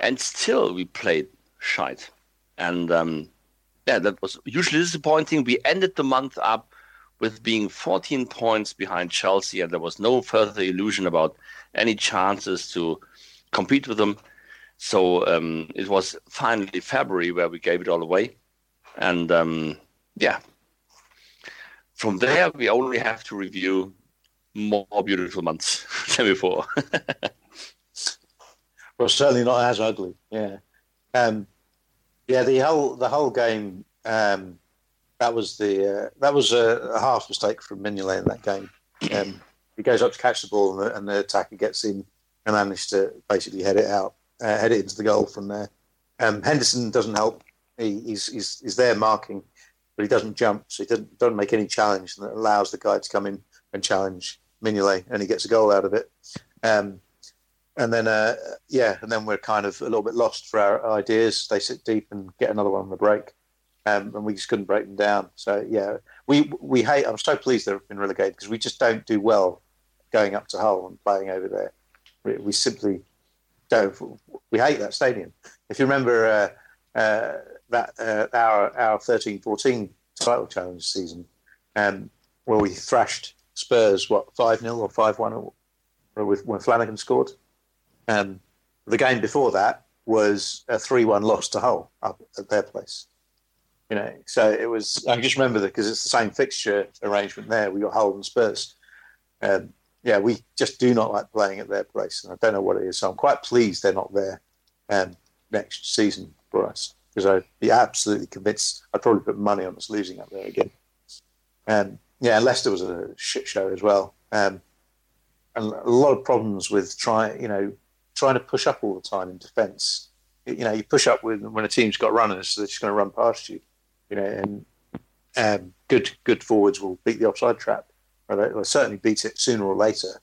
and still we played shite, and um, yeah, that was hugely disappointing. We ended the month up with being 14 points behind Chelsea, and there was no further illusion about any chances to compete with them. So um, it was finally February where we gave it all away, and um, yeah, from there we only have to review more beautiful months than before. well, certainly not as ugly. Yeah, um, yeah. The whole the whole game. Um, that was the uh, that was a, a, half mistake from Mignolet in that game. Um, he goes up to catch the ball, and the, and the attacker gets in and manages to basically head it out, uh, head it into the goal from there. Um, Henderson doesn't help. He, he's, he's, he's there marking, but he doesn't jump, so he doesn't, doesn't make any challenge, and it allows the guy to come in and challenge Mignolet, and he gets a goal out of it. Um, and then, uh, yeah, and then we're kind of a little bit lost for our ideas. They sit deep and get another one on the break um, and we just couldn't break them down. So yeah, we we hate. I'm so pleased they've been relegated because we just don't do well going up to Hull and playing over there. We, we simply don't. We hate that stadium. If you remember uh, uh, that uh, our our 13-14 title challenge season, um, where we thrashed Spurs what five 0 or five one, with when Flanagan scored. Um, the game before that was a three one loss to Hull up at their place. You know, so it was. I just remember that because it's the same fixture arrangement there. We got Hull and Spurs. Um, yeah, we just do not like playing at their place, and I don't know what it is. So I'm quite pleased they're not there um, next season for us because I'd be absolutely convinced. I'd probably put money on us losing up there again. Um, yeah, Leicester was a shit show as well, um, and a lot of problems with trying, you know, trying to push up all the time in defence. You know, you push up with when a team's got runners, so they're just going to run past you you know, and um, good good forwards will beat the offside trap, or they will certainly beat it sooner or later.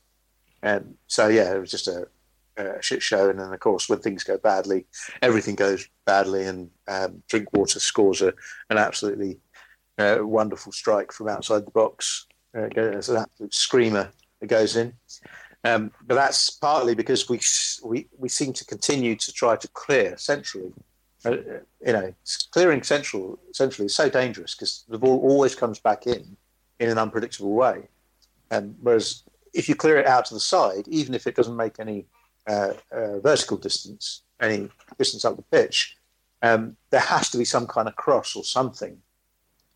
And so, yeah, it was just a, a, shit show. And then, of course, when things go badly, everything goes badly. And um, Drinkwater scores a, an absolutely uh, wonderful strike from outside the box. Uh, it's an absolute screamer that goes in. Um, but that's partly because we, we we seem to continue to try to clear centrally uh, you know, clearing central essentially is so dangerous because the ball always comes back in in an unpredictable way. And whereas if you clear it out to the side, even if it doesn't make any uh, uh, vertical distance, any distance up the pitch, um, there has to be some kind of cross or something.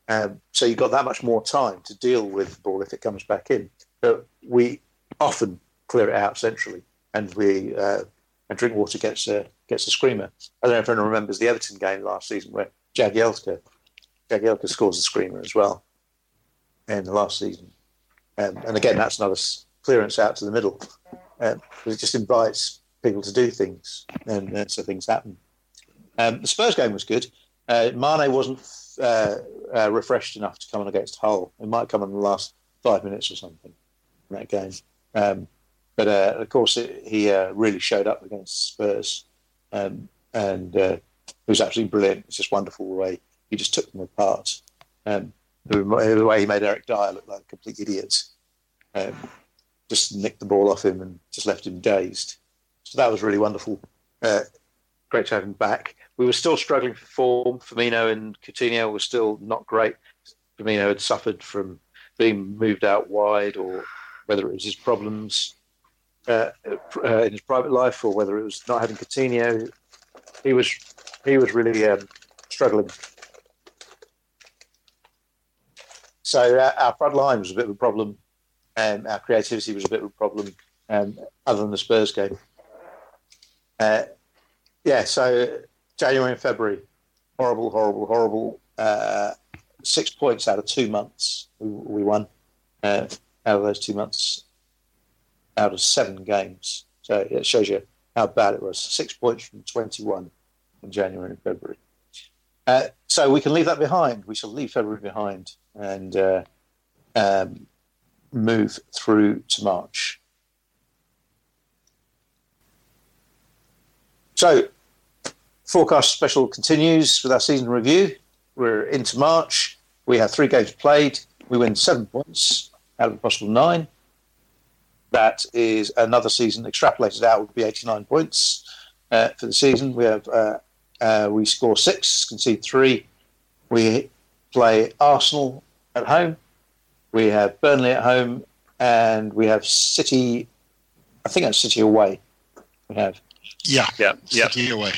Um, so you've got that much more time to deal with the ball if it comes back in. But we often clear it out centrally, and we uh, and Drinkwater gets a gets a screamer. I don't know if anyone remembers the Everton game last season where Jagielka Jagielka scores a screamer as well in the last season. Um, and again, that's another clearance out to the middle. Um, it just invites people to do things, and uh, so things happen. Um, the Spurs game was good. Uh, Mane wasn't uh, uh refreshed enough to come on against Hull. It might come in the last five minutes or something in that game. Um, but uh, of course, it, he uh, really showed up against Spurs, um, and uh, it was absolutely brilliant. It's just wonderful the way he just took them apart. Um, the, the, way he made Eric Dier look like a complete idiot, um, just nicked the ball off him and just left him dazed. So that was really wonderful. Uh, great to have him back. We were still struggling for form. Firmino and Coutinho were still not great. Firmino had suffered from being moved out wide, or whether it was his problems uh, uh, in his private life or whether it was not having Coutinho. He was he was really um, struggling. So uh, our front line was a bit of a problem, and our creativity was a bit of a problem, um, other than the Spurs game. Uh, yeah, so January and February, horrible, horrible, horrible. Uh, six points out of two months we, we won uh, out of those two months out of seven games. So it shows you how bad it was. Six points from 21 in January and February. Uh, so we can leave that behind. We shall leave February behind and uh, um, move through to March. So FOARcast special continues with our season review. We're into March. We have three games played. We win seven points out of a possible nine. That is another season extrapolated out would be 89 points uh, for the season. We have uh, uh, we score six, concede three. We play Arsenal at home. We have Burnley at home, and we have City. I think that's City away. We have Yeah, Yeah, yeah. City away.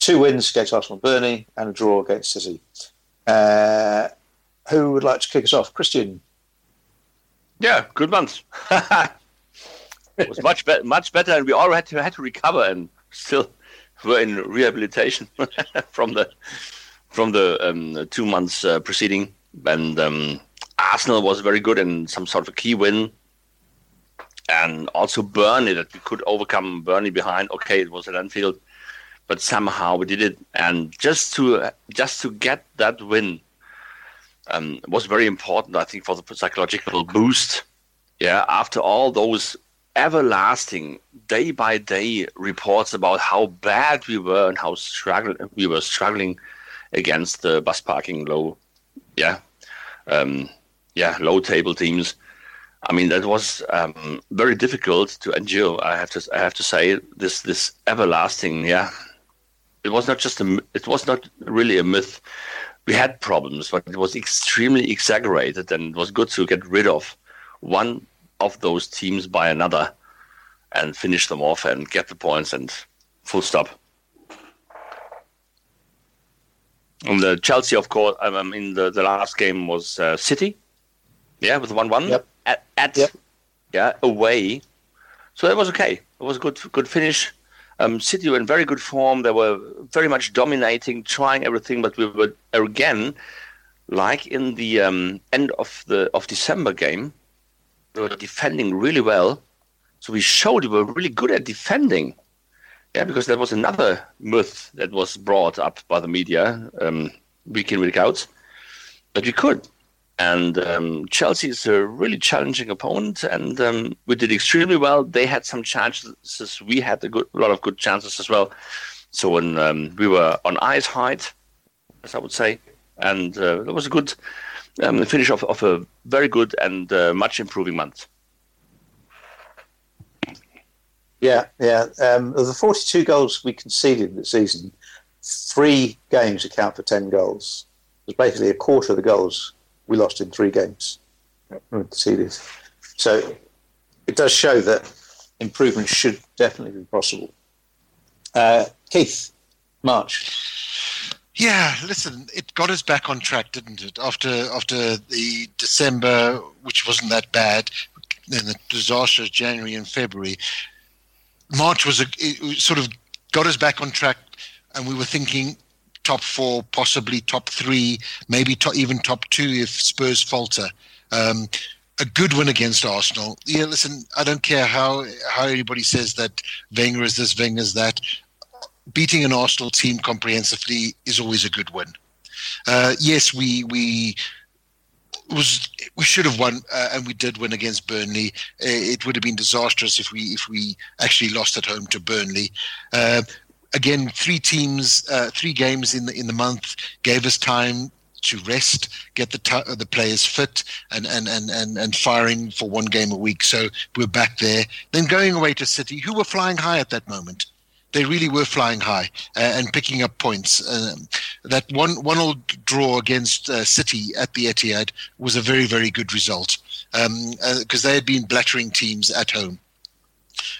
two wins against Arsenal and Burnley, and a draw against City. Uh, who would like to kick us off? Christian. Yeah, good month. it was much better, much better, and we all had to had to recover, and still were in rehabilitation from the from the um, two months uh, preceding. And um, Arsenal was very good and some sort of a key win, and also Burnley that we could overcome Burnley behind. Okay, it was at Anfield, but somehow we did it, and just to just to get that win um, was very important, I think, for the psychological boost. Yeah, after all those everlasting day by day reports about how bad we were and how struggle we were struggling against the bus parking low, yeah, um, yeah, low table teams. I mean, that was um, very difficult to endure. I have to, I have to say, this this everlasting, yeah. It was not just a, it was not really a myth we had problems, but it was extremely exaggerated, and it was good to get rid of one of those teams by another and finish them off and get the points and full stop. And the Chelsea, of course, I mean, the, the last game was uh, City, yeah, with one one Yep. at, at Yep. yeah away, so it was okay. It was a good good finish. Um, City were in very good form. They were very much dominating, trying everything, but we were again, like in the um, end of the of December game, we were defending really well. So we showed we were really good at defending. Yeah, because there was another myth that was brought up by the media um, week in week out, but we could. And um, Chelsea is a really challenging opponent, and um, we did extremely well. They had some chances. We had a, good, lot of good chances as well. So when um, we were on ice height, as I would say, and uh, it was a good um, finish of, of a very good and uh, much improving month. Yeah, yeah. Um, of the 42 goals we conceded this season, three games account for 10 goals. It was basically a quarter of the goals we lost in three games conceded. So it does show that improvement should definitely be possible. Uh, Keith, March. Yeah, listen, it got us back on track, didn't it? After after the December, which wasn't that bad, then the disastrous January and February, March was a it sort of got us back on track, and we were thinking top four, possibly top three, maybe even top two if Spurs falter. Um, a good win against Arsenal. Yeah, listen, I don't care how how anybody says that Wenger is this, Wenger is that beating an Arsenal team comprehensively is always a good win. Uh, yes, we we was we should have won, uh, and we did win against Burnley. Uh, it would have been disastrous if we if we actually lost at home to Burnley. Uh, again, three teams, uh, three games in the in the month gave us time to rest, get the t- the players fit, and, and and and and firing for one game a week. So we're back there. Then going away to City, who were flying high at that moment they really were flying high uh, and picking up points. Um, that one one all draw against uh, City at the Etihad was a very very good result because um, uh, they had been blattering teams at home,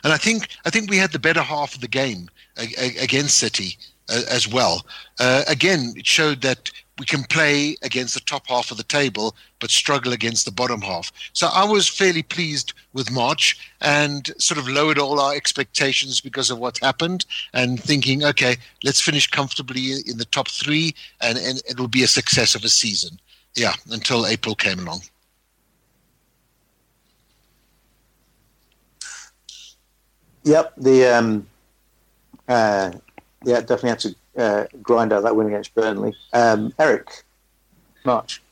and I think I think we had the better half of the game against City uh, as well. Uh, again, it showed that we can play against the top half of the table, but struggle against the bottom half. So I was fairly pleased with March and sort of lowered all our expectations because of what happened and thinking, okay, let's finish comfortably in the top three and, and it will be a success of a season. Yeah, until April came along. Yep, the um, uh, yeah, definitely had to uh, grind out that win against Burnley. Um, Eric, March.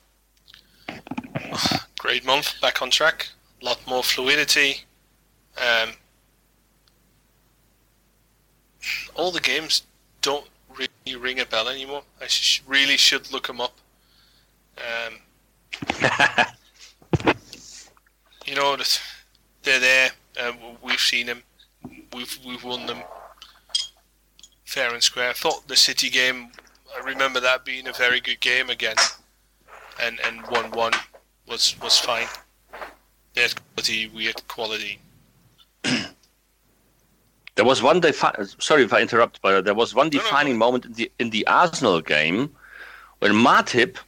Great month, back on track. A lot more fluidity. Um, all the games don't really ring a bell anymore. I sh- really should look them up. Um, you know, that they're there. Uh, we've seen them. We've we've won them fair and square. I thought the City game. I remember that being a very good game again, and and one one was was fine. They had quality. We had quality. There was one defi- sorry if I interrupt, but there was one no, defining no. moment in the in the Arsenal game when Matip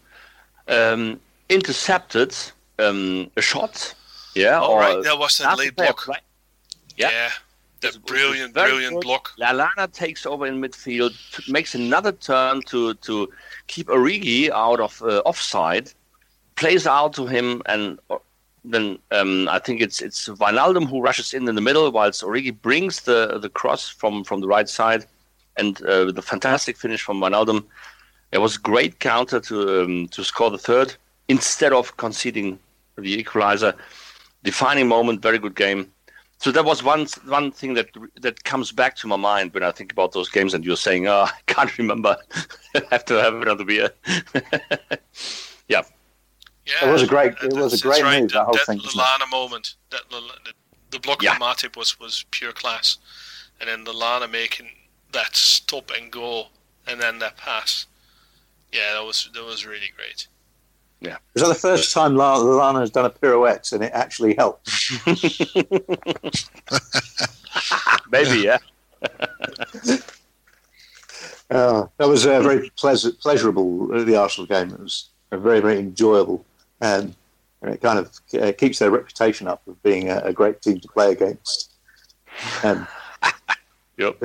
um, intercepted um, a shot. Yeah, All or right, that was that after late block. play- Yeah, Yeah. That It brilliant, very brilliant good. block. Lallana takes over in midfield, t- makes another turn to to keep Origi out of uh, offside, plays out to him, and uh, then um, I think it's it's Wijnaldum who rushes in in the middle, whilst Origi brings the the cross from from the right side, and uh, the fantastic finish from Wijnaldum. It was a great counter to um, to score the third instead of conceding the equalizer. Defining moment, very good game. So that was one one thing that that comes back to my mind when I think about those games. And you're saying, "Oh, I can't remember. I have to have another beer." yeah, Yeah, It was a great- it was a great right. move, that whole that thing, wasn't? Lallana moment, that Lala- the, the block Yeah. from Matip was was pure class, and then Lallana making that stop and go, and then that pass. Yeah, that was that was really great. Was that the first time Lallana has done a pirouette and it actually helped? maybe. Yeah, Uh, that was uh, very pleasant, pleasurable. uh, The Arsenal game. It was very, very enjoyable, and, and it kind of uh, keeps their reputation up of being a, a great team to play against. Um, yep.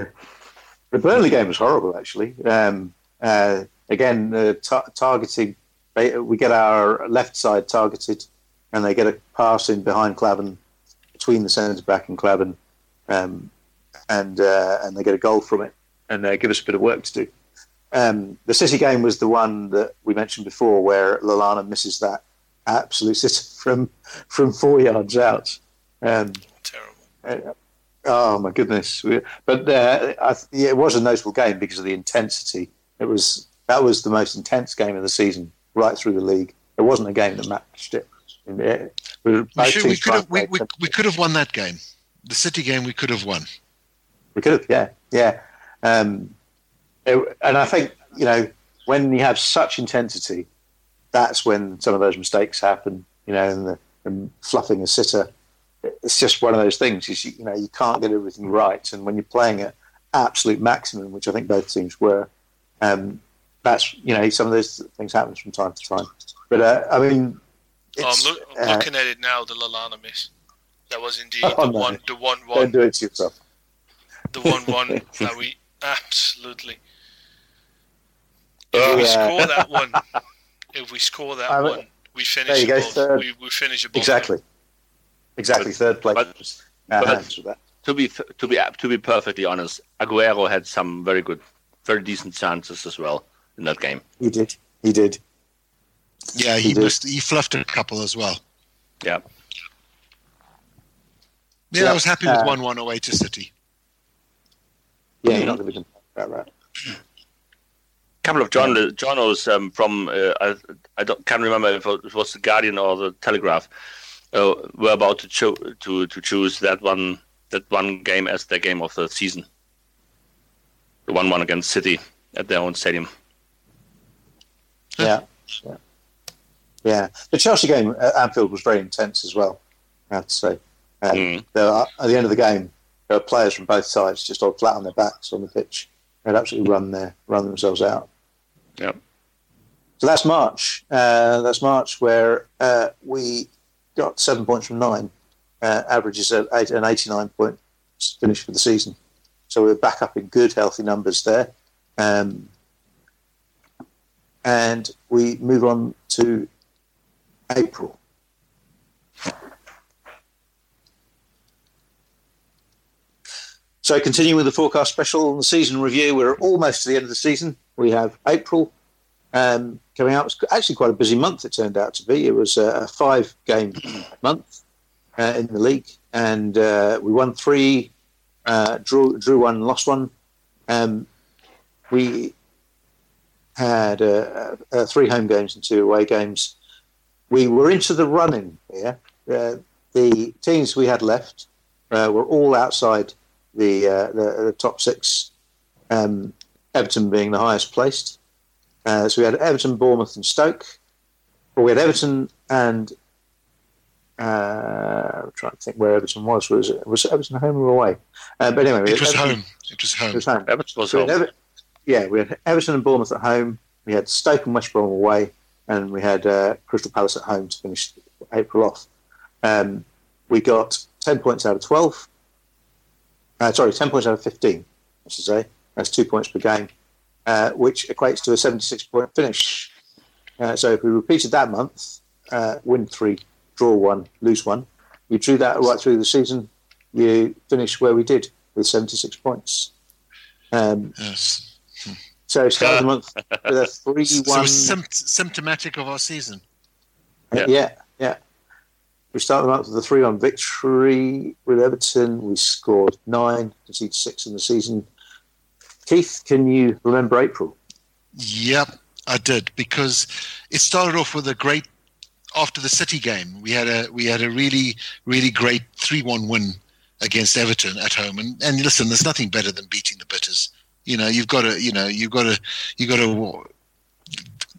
the Burnley game was horrible, actually. Um, uh, again, uh, ta- targeting. They, we get our left side targeted, and they get a pass in behind Klavan, between the centre back and Klavan, um, and uh, and they get a goal from it, and they give us a bit of work to do. Um, the City game was the one that we mentioned before, where Lallana misses that absolute sitter from from four yards out. Um, Terrible. uh, Oh my goodness! We- But uh, I, yeah, it was a notable game because of the intensity. It was that was the most intense game of the season, right through the league. It wasn't a game that matched it. We should, we could have we, we, we could have won that game. The City game we could have won. We could have, yeah, yeah. Um, it- and I think you know when you have such intensity, that's when some of those mistakes happen. You know, and, the, and fluffing a sitter. It's just one of those things. You, you know, you can't get everything right, and when you're playing at absolute maximum, which I think both teams were, um, that's you know some of those things happen from time to time. But uh, I mean, Oh, I'm, look, I'm uh, looking at it now. The Lallana miss. That was indeed Oh, the no. one, the one, don't one, do it to yourself. the one, one that we absolutely. If we Yeah. score that one, if we score that I mean, one, we there finish you go, above. third. We, we finish above. Exactly, exactly. Third place. but- but- that. To be to be to be perfectly honest, Aguero had some very good, very decent chances as well in that game. He did. He did. Yeah, He he did. missed. He fluffed a couple as well. Yeah. Yeah, Yeah, I was happy with uh, one-one away to City. Yeah, you're not going to complain about that. couple of John journals um, from uh, I, I don't, can't remember if it was the Guardian or the Telegraph uh, were about to cho- to to choose that one that one game as their game of the season. The one one against City at their own stadium. Yeah, yeah, yeah. The Chelsea game at Anfield was very intense as well. I have to say. Um, Mm. were, at the end of the game, there were players from both sides just all flat on their backs on the pitch. They'd absolutely run their run themselves out. Yeah. So that's March. Uh, that's March where uh, we got seven points from nine. Uh, averages at eight, an 89 point finish for the season. So we're back up in good, healthy numbers there. Um, and we move on to April. So, continuing with the FOARcast special and the season review, we're almost to the end of the season. We have April um, coming out. It's actually quite a busy month, it turned out to be. It was a five game month uh, in the league, and uh, we won three, uh, drew, drew one, lost one. Um, we had uh, uh, three home games and two away games. We were into the running here. Uh, the teams we had left uh, were all outside the, uh, the, the top six. Um, Everton being the highest placed. Uh, so we had Everton, Bournemouth, and Stoke. Well, we had Everton and uh, I'm trying to think where Everton was. Was it was Everton home or away? Uh, but anyway, It was Everton, home. It was home. It was home. Everton was So home. Yeah, we had Everton and Bournemouth at home. We had Stoke and West Brom away, and we had uh, Crystal Palace at home to finish April off. Um, we got ten points out of twelve. Uh, sorry, ten points out of fifteen. I should say that's two points per game, uh, which equates to a seventy-six point finish. Uh, so if we repeated that month, uh, win three, draw one, lose one, you drew that right through the season. You finish where we did with seventy-six points. Um, Yes. So start the month with a three-one. it's sympt- symptomatic of our season. yeah. Yeah. yeah, We start the month with a three-one victory with Everton. We scored nine, conceded six in the season. Keith, can you remember April? Yep, I did because it started off with a great after the City game. We had a we had a really really great three one win against Everton at home. And and listen, there's nothing better than beating the Bitters. You know, you've got to you know you've got to you've got to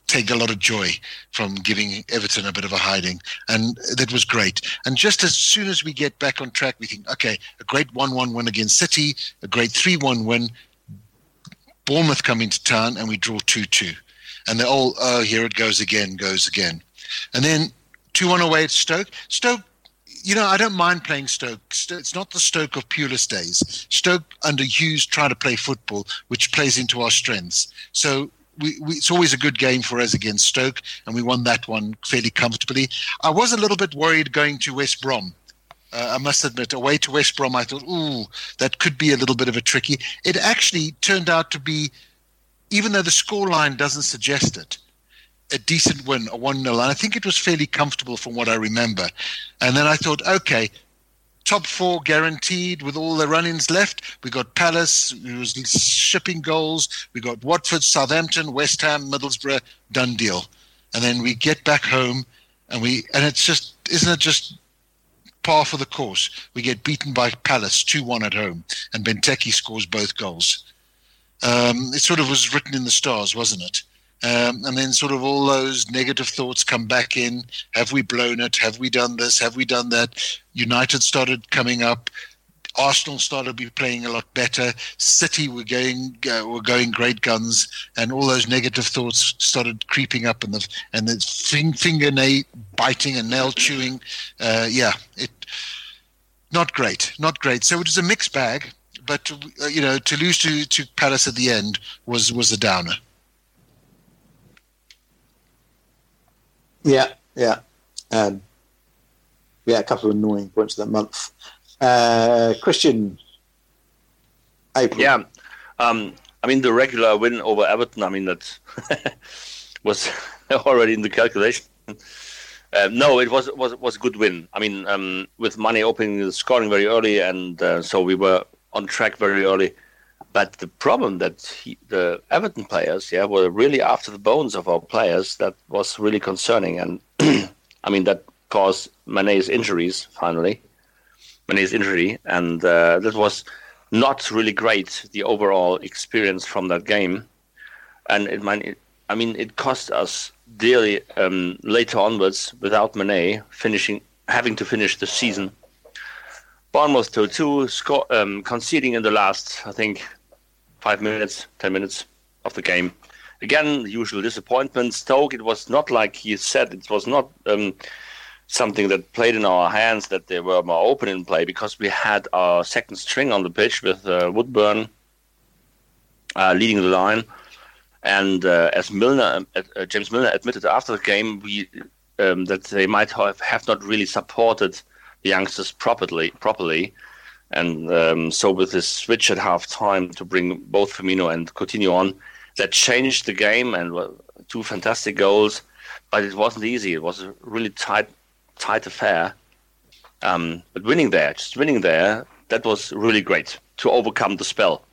take a lot of joy from giving Everton a bit of a hiding, and that was great. And just as soon as we get back on track, we think, okay, a great one-one win against City, a great three-one win. Bournemouth come into town, and we draw two-two, and they're all, oh, here it goes again, goes again, and then two-one away at Stoke. Stoke. You know, I don't mind playing Stoke. It's not the Stoke of Pulis days. Stoke under Hughes trying to play football, which plays into our strengths. So we, we, it's always a good game for us against Stoke, and we won that one fairly comfortably. I was a little bit worried going to West Brom. Uh, I must admit, away to West Brom, I thought, ooh, that could be a little bit of a tricky. It actually turned out to be, even though the scoreline doesn't suggest it, a decent win, a 1 0. And I think it was fairly comfortable from what I remember. And then I thought, okay, top four guaranteed with all the run-ins left. We got Palace, who was shipping goals. We got Watford, Southampton, West Ham, Middlesbrough, done deal. And then we get back home, and we and it's just isn't it just par for the course? We get beaten by Palace two one at home, and Benteke scores both goals. Um, it sort of was written in the stars, wasn't it? Um, and then sort of all those negative thoughts come back in. Have we blown it? Have we done this? Have we done that? United started coming up. Arsenal started be playing a lot better. City were going uh, were going great guns, and all those negative thoughts started creeping up, and the and the fing, finger nail biting and nail chewing. Uh, yeah, it not great, not great. So it was a mixed bag, but uh, you know to lose to to Palace at the end was was a downer. Yeah, yeah, um, yeah. A couple of annoying points of that month. Uh, Christian, April. Yeah, um, I mean the regular win over Everton. I mean that was already in the calculation. Uh, no, it was was was a good win. I mean, um, with Mane opening the scoring very early, and uh, so we were on track very early. But the problem that he, the Everton players, yeah, were really after the bones of our players. That was really concerning, and I mean that caused Mane's injuries finally. Mane's injury, and uh, that was not really great. The overall experience from that game, and it. I mean, it cost us dearly um, later onwards without Mane finishing, having to finish the season. Bournemouth 2 2, score, um, conceding in the last, I think, five minutes, ten minutes of the game. Again, the usual disappointment. Stoke, it was not like you said, it was not um, something that played in our hands, that they were more open in play, because we had our second string on the pitch with uh, Woodburn uh, leading the line. And uh, as Milner, uh, James Milner admitted after the game, we um, that they might have, have not really supported the youngsters properly. Properly, and um, so with this switch at half time to bring both Firmino and Coutinho on, that changed the game and two fantastic goals. But it wasn't easy. It was a really tight, tight affair. Um, but winning there, just winning there, that was really great to overcome the spell.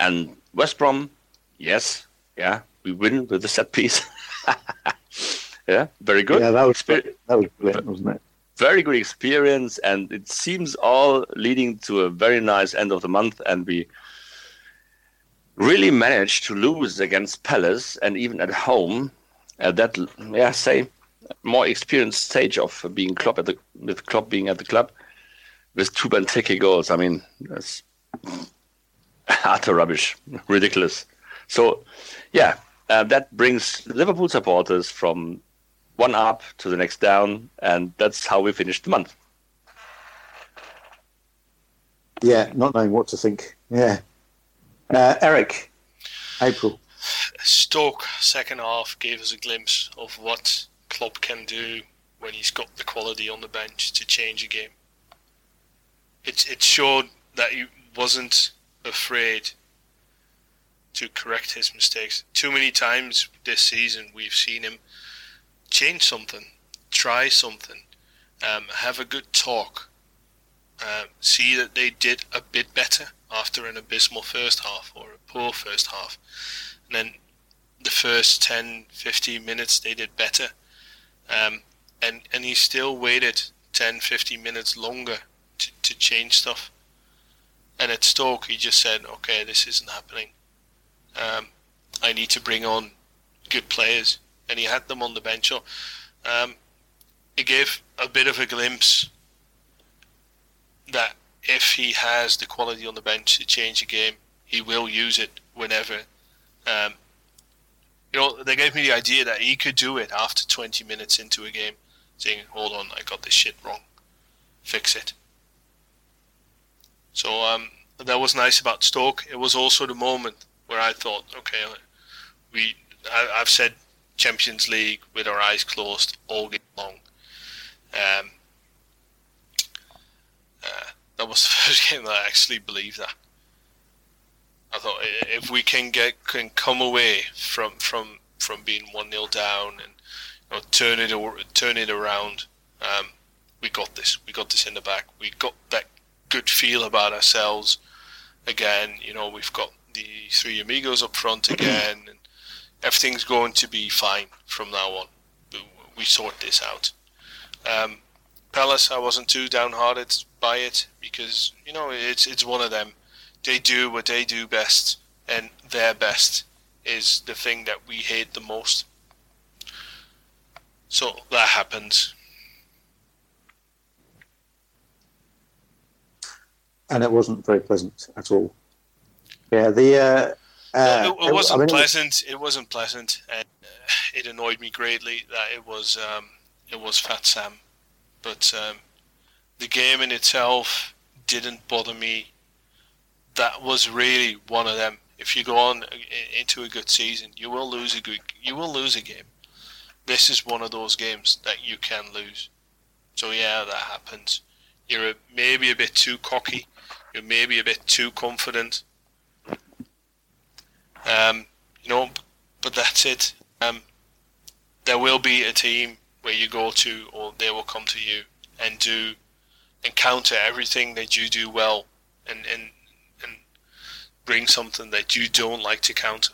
And West Brom Yes, yeah, we win with the set piece. yeah, very good. Yeah, that was that was brilliant, wasn't it? Very good experience, and it seems all leading to a very nice end of the month. And we really managed to lose against Palace, and even at home, at that yeah, say more experienced stage of being Klopp at the with Klopp being at the club with two Benteke goals. I mean, that's utter rubbish, ridiculous. So, yeah, uh, that brings Liverpool supporters from one up to the next down, and that's how we finished the month. Yeah, not knowing what to think. Yeah, uh, Eric, April. Stoke second half gave us a glimpse of what Klopp can do when he's got the quality on the bench to change a game. It it showed that he wasn't afraid to correct his mistakes. Too many times this season we've seen him change something, try something, um, have a good talk, uh, see that they did a bit better after an abysmal first half or a poor first half. And then the first 10, 15 minutes they did better. Um, and, and he still waited 10, 15 minutes longer to, to change stuff. And at Stoke, he just said, okay, this isn't happening. Um, I need to bring on good players. And he had them on the bench. So um, it gave a bit of a glimpse that if he has the quality on the bench to change a game, he will use it whenever. Um, you know, they gave me the idea that he could do it after 20 minutes into a game, saying, "Hold on, I got this shit wrong, fix it." So um, that was nice about Stoke. It was also the moment where I thought, okay, we, I, I've said Champions League with our eyes closed all game long. Um, uh, that was the first game that I actually believed that. I thought if we can get can come away from from from being one 0 down and you know, turn it turn it around, um, we got this. We got this in the back. We got that good feel about ourselves again. You know, we've got the three amigos up front again, and everything's going to be fine from now on. We sort this out. Um, Palace, I wasn't too downhearted by it because you know it's it's one of them. They do what they do best, and their best is the thing that we hate the most. So that happened. And it wasn't very pleasant at all. Yeah, the. Uh, uh, it, it, wasn't I mean, pleasant. It wasn't pleasant, and uh, it annoyed me greatly that it was um, it was Fat Sam. But um, the game in itself didn't bother me. That was really one of them. If you go on into a good season, you will lose a good, you will lose a game. This is one of those games that you can lose. So yeah, that happens. You're a, maybe a bit too cocky. You're maybe a bit too confident. Um, you know, but that's it. Um, there will be a team where you go to, or they will come to you and do and counter everything that you do well, and and and bring something that you don't like to counter.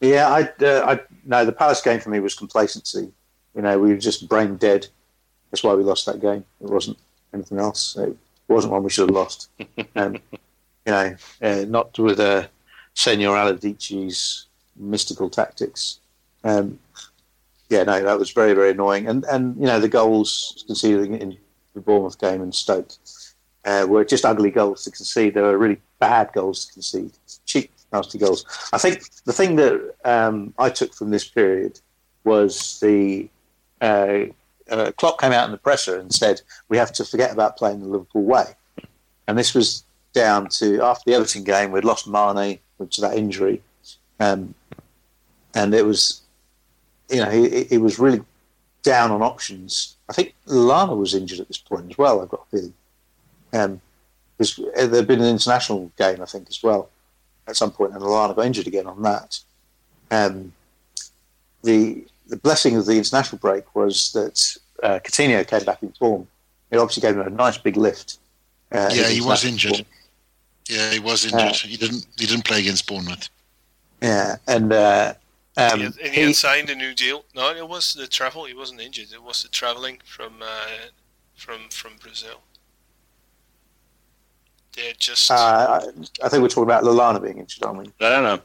Yeah, I, uh, I no. The Palace game for me was complacency. You know, we were just brain dead. That's why we lost that game. It wasn't anything else. It wasn't one we should have lost. um, you know, uh, not with uh, Senor Aladici's mystical tactics. Um, yeah, no, that was very, very annoying. And and you know, the goals conceded in the Bournemouth game and Stoke uh, were just ugly goals to concede. They were really bad goals to concede, cheap, nasty goals. I think the thing that um, I took from this period was the uh, uh, Klopp came out in the presser and said we have to forget about playing the Liverpool way, and this was down to after the Everton game we'd lost Mane, to that injury, um, and it was, you know, he, he was really down on options. I think Lallana was injured at this point as well. I've got a feeling. Um, there'd been an international game, I think, as well, at some point, and Lallana got injured again on that. Um, the the blessing of the international break was that uh, Coutinho came back in form. It obviously gave him a nice big lift. Uh, Yeah, he was injured. form. Yeah, he was injured. he didn't. He didn't play against Bournemouth. Yeah, and uh, um, he had, and he had signed a new deal. No, it was the travel. He wasn't injured. It was the traveling from uh, from from Brazil. They had just. uh, I, I think we're talking about Lallana being injured, aren't we? Lallana.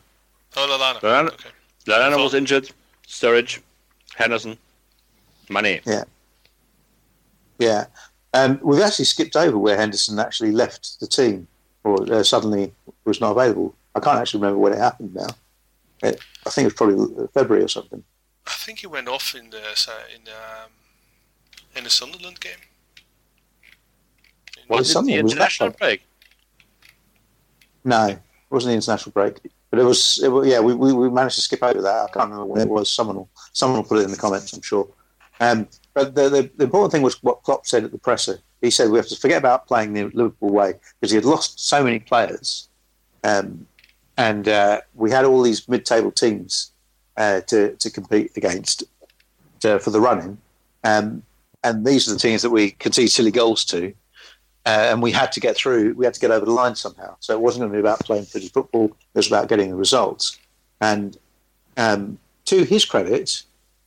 oh, Lallana. Lallana. Okay. Lallana was injured. Sturridge, Henderson, Mane. Yeah. Yeah. And um, we've actually skipped over where Henderson actually left the team or uh, suddenly was not available. I can't actually remember when it happened now. It, I think it was probably February or something. I think he went off in the in the, um, in the Sunderland game. In- Was Was it something- the international one? break? No, it wasn't the international break. But it was, it was yeah, we, we, we managed to skip over that. I can't remember when it was. Someone will, someone will put it in the comments, I'm sure. Um, but the, the, the important thing was what Klopp said at the presser. He said we have to forget about playing the Liverpool way because he had lost so many players. Um, and uh, we had all these mid-table teams uh, to, to compete against to, for the running. Um, and these are the teams that we concede silly goals to. Uh, and we had to get through. We had to get over the line somehow. So it wasn't going to be about playing pretty football. It was about getting the results. And um, to his credit,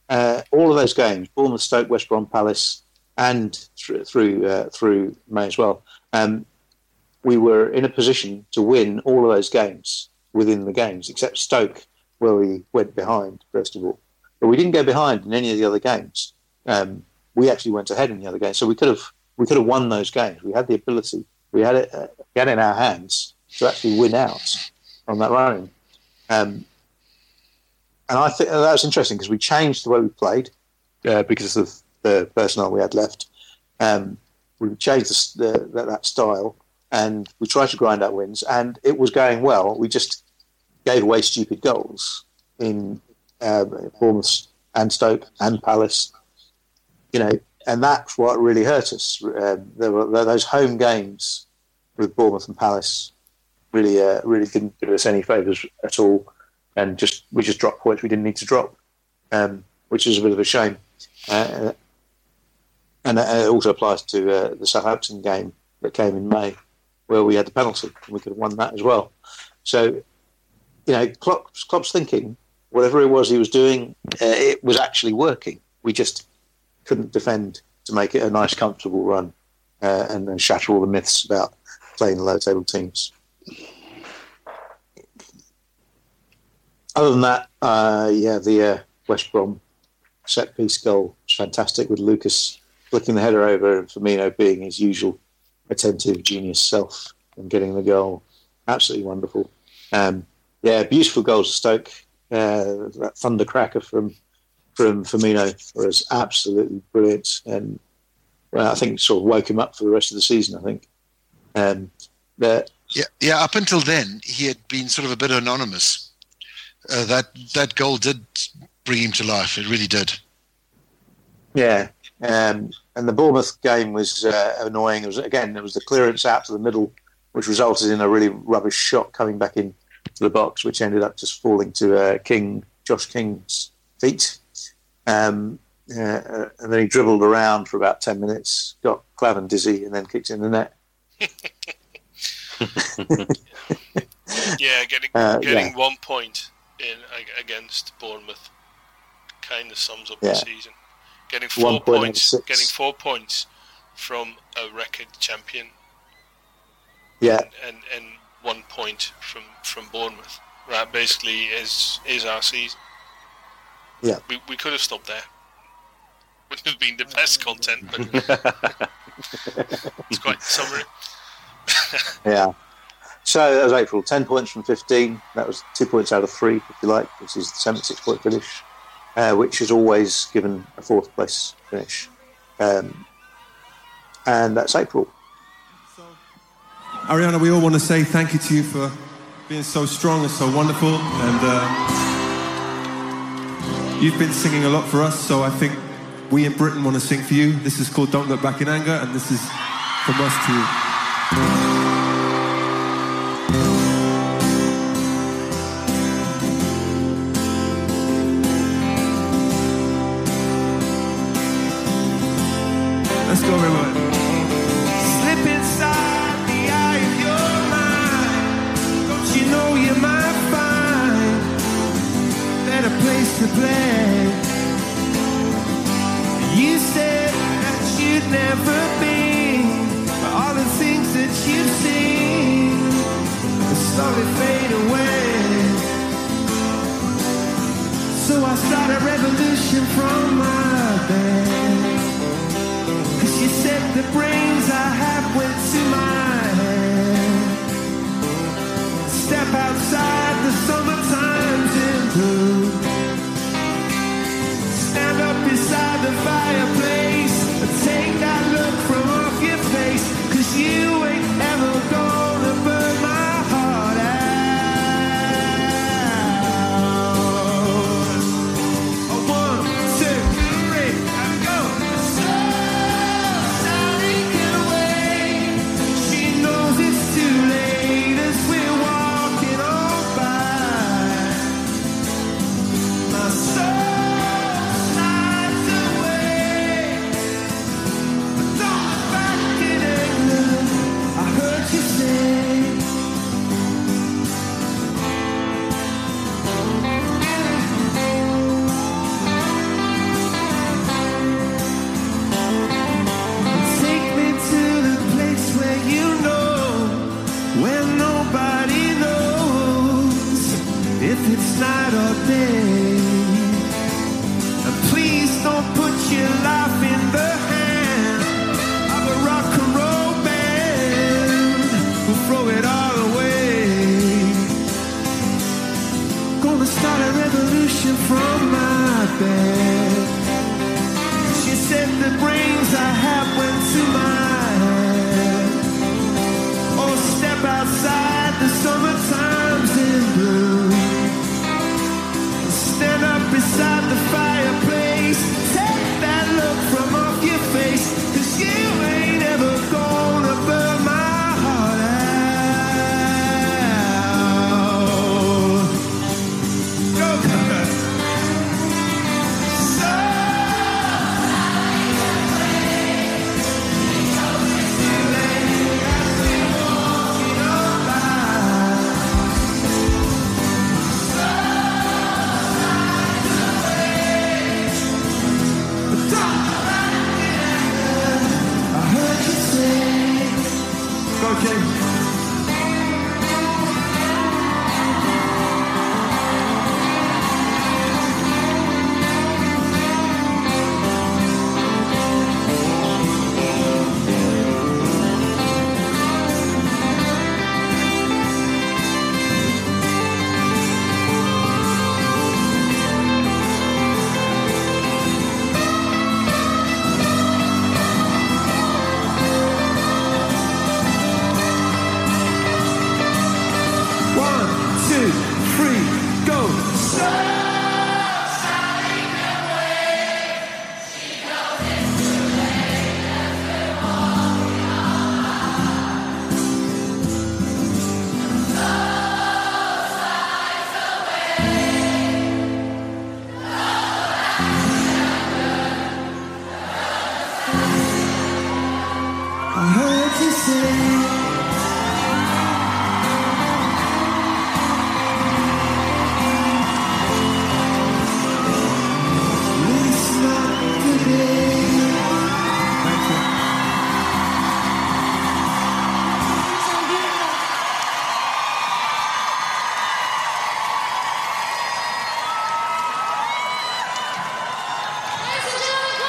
uh, all of those games, Bournemouth, Stoke, West Brom, Palace, and through through, uh, through May as well, um, we were in a position to win all of those games within the games, except Stoke, where we went behind first of all. But we didn't go behind in any of the other games. Um, we actually went ahead in the other games, so we could have we could have won those games. We had the ability. We had it. Uh, we had it in our hands to actually win out on that running. Um, and I think that was interesting because we changed the way we played uh, because of the personnel we had left. Um, we changed the, the, that, style and we tried to grind out wins, and it was going well. We just gave away stupid goals in uh, Bournemouth and Stoke and Palace. You know, and that's what really hurt us. Um, there were those home games with Bournemouth and Palace really uh, really didn't do us any favours at all, and just we just dropped points we didn't need to drop, um, which is a bit of a shame. Uh, and it also applies to uh, the Southampton game that came in May, where we had the penalty and we could have won that as well. So, you know, Klopp's, Klopp's thinking, whatever it was he was doing, uh, it was actually working. We just couldn't defend to make it a nice, comfortable run uh, and, and shatter all the myths about playing low table teams. Other than that, uh, yeah, the uh, West Brom set piece goal was fantastic with Lucas flicking the header over and Firmino being his usual attentive genius self and getting the goal. Absolutely wonderful. Um, yeah, beautiful goals to Stoke. Uh, that thunder cracker from from Firmino was absolutely brilliant, and well, I think sort of woke him up for the rest of the season. I think. Um, Yeah, yeah. Up until then, he had been sort of a bit anonymous. Uh, that that goal did bring him to life. It really did. Yeah, um, and the Bournemouth game was uh, annoying. It was again, it was the clearance out to the middle, which resulted in a really rubbish shot coming back in to the box, which ended up just falling to uh, King, Josh King's feet. Um, uh, and then he dribbled around for about ten minutes, got Klavan dizzy, and then kicked in the net. Yeah, getting Uh, getting yeah. one point in against Bournemouth kind of sums up Yeah. the season. Getting four One point out of points, getting four points from a record champion, Yeah, and, and one point from from Bournemouth. That basically is is our season. Yeah. we, we could have stopped there. Would have been the best content, but it's quite summary. yeah. So that was April. Ten points from fifteen. That was two points out of three, if you like, which is the seventy-six point finish, uh, which is always given a fourth place finish. Um, and that's April. Ariana, we all want to say thank you to you for being so strong and so wonderful. And uh, you've been singing a lot for us, so I think we in Britain want to sing for you. This is called Don't Look Back in Anger, and this is from us to you.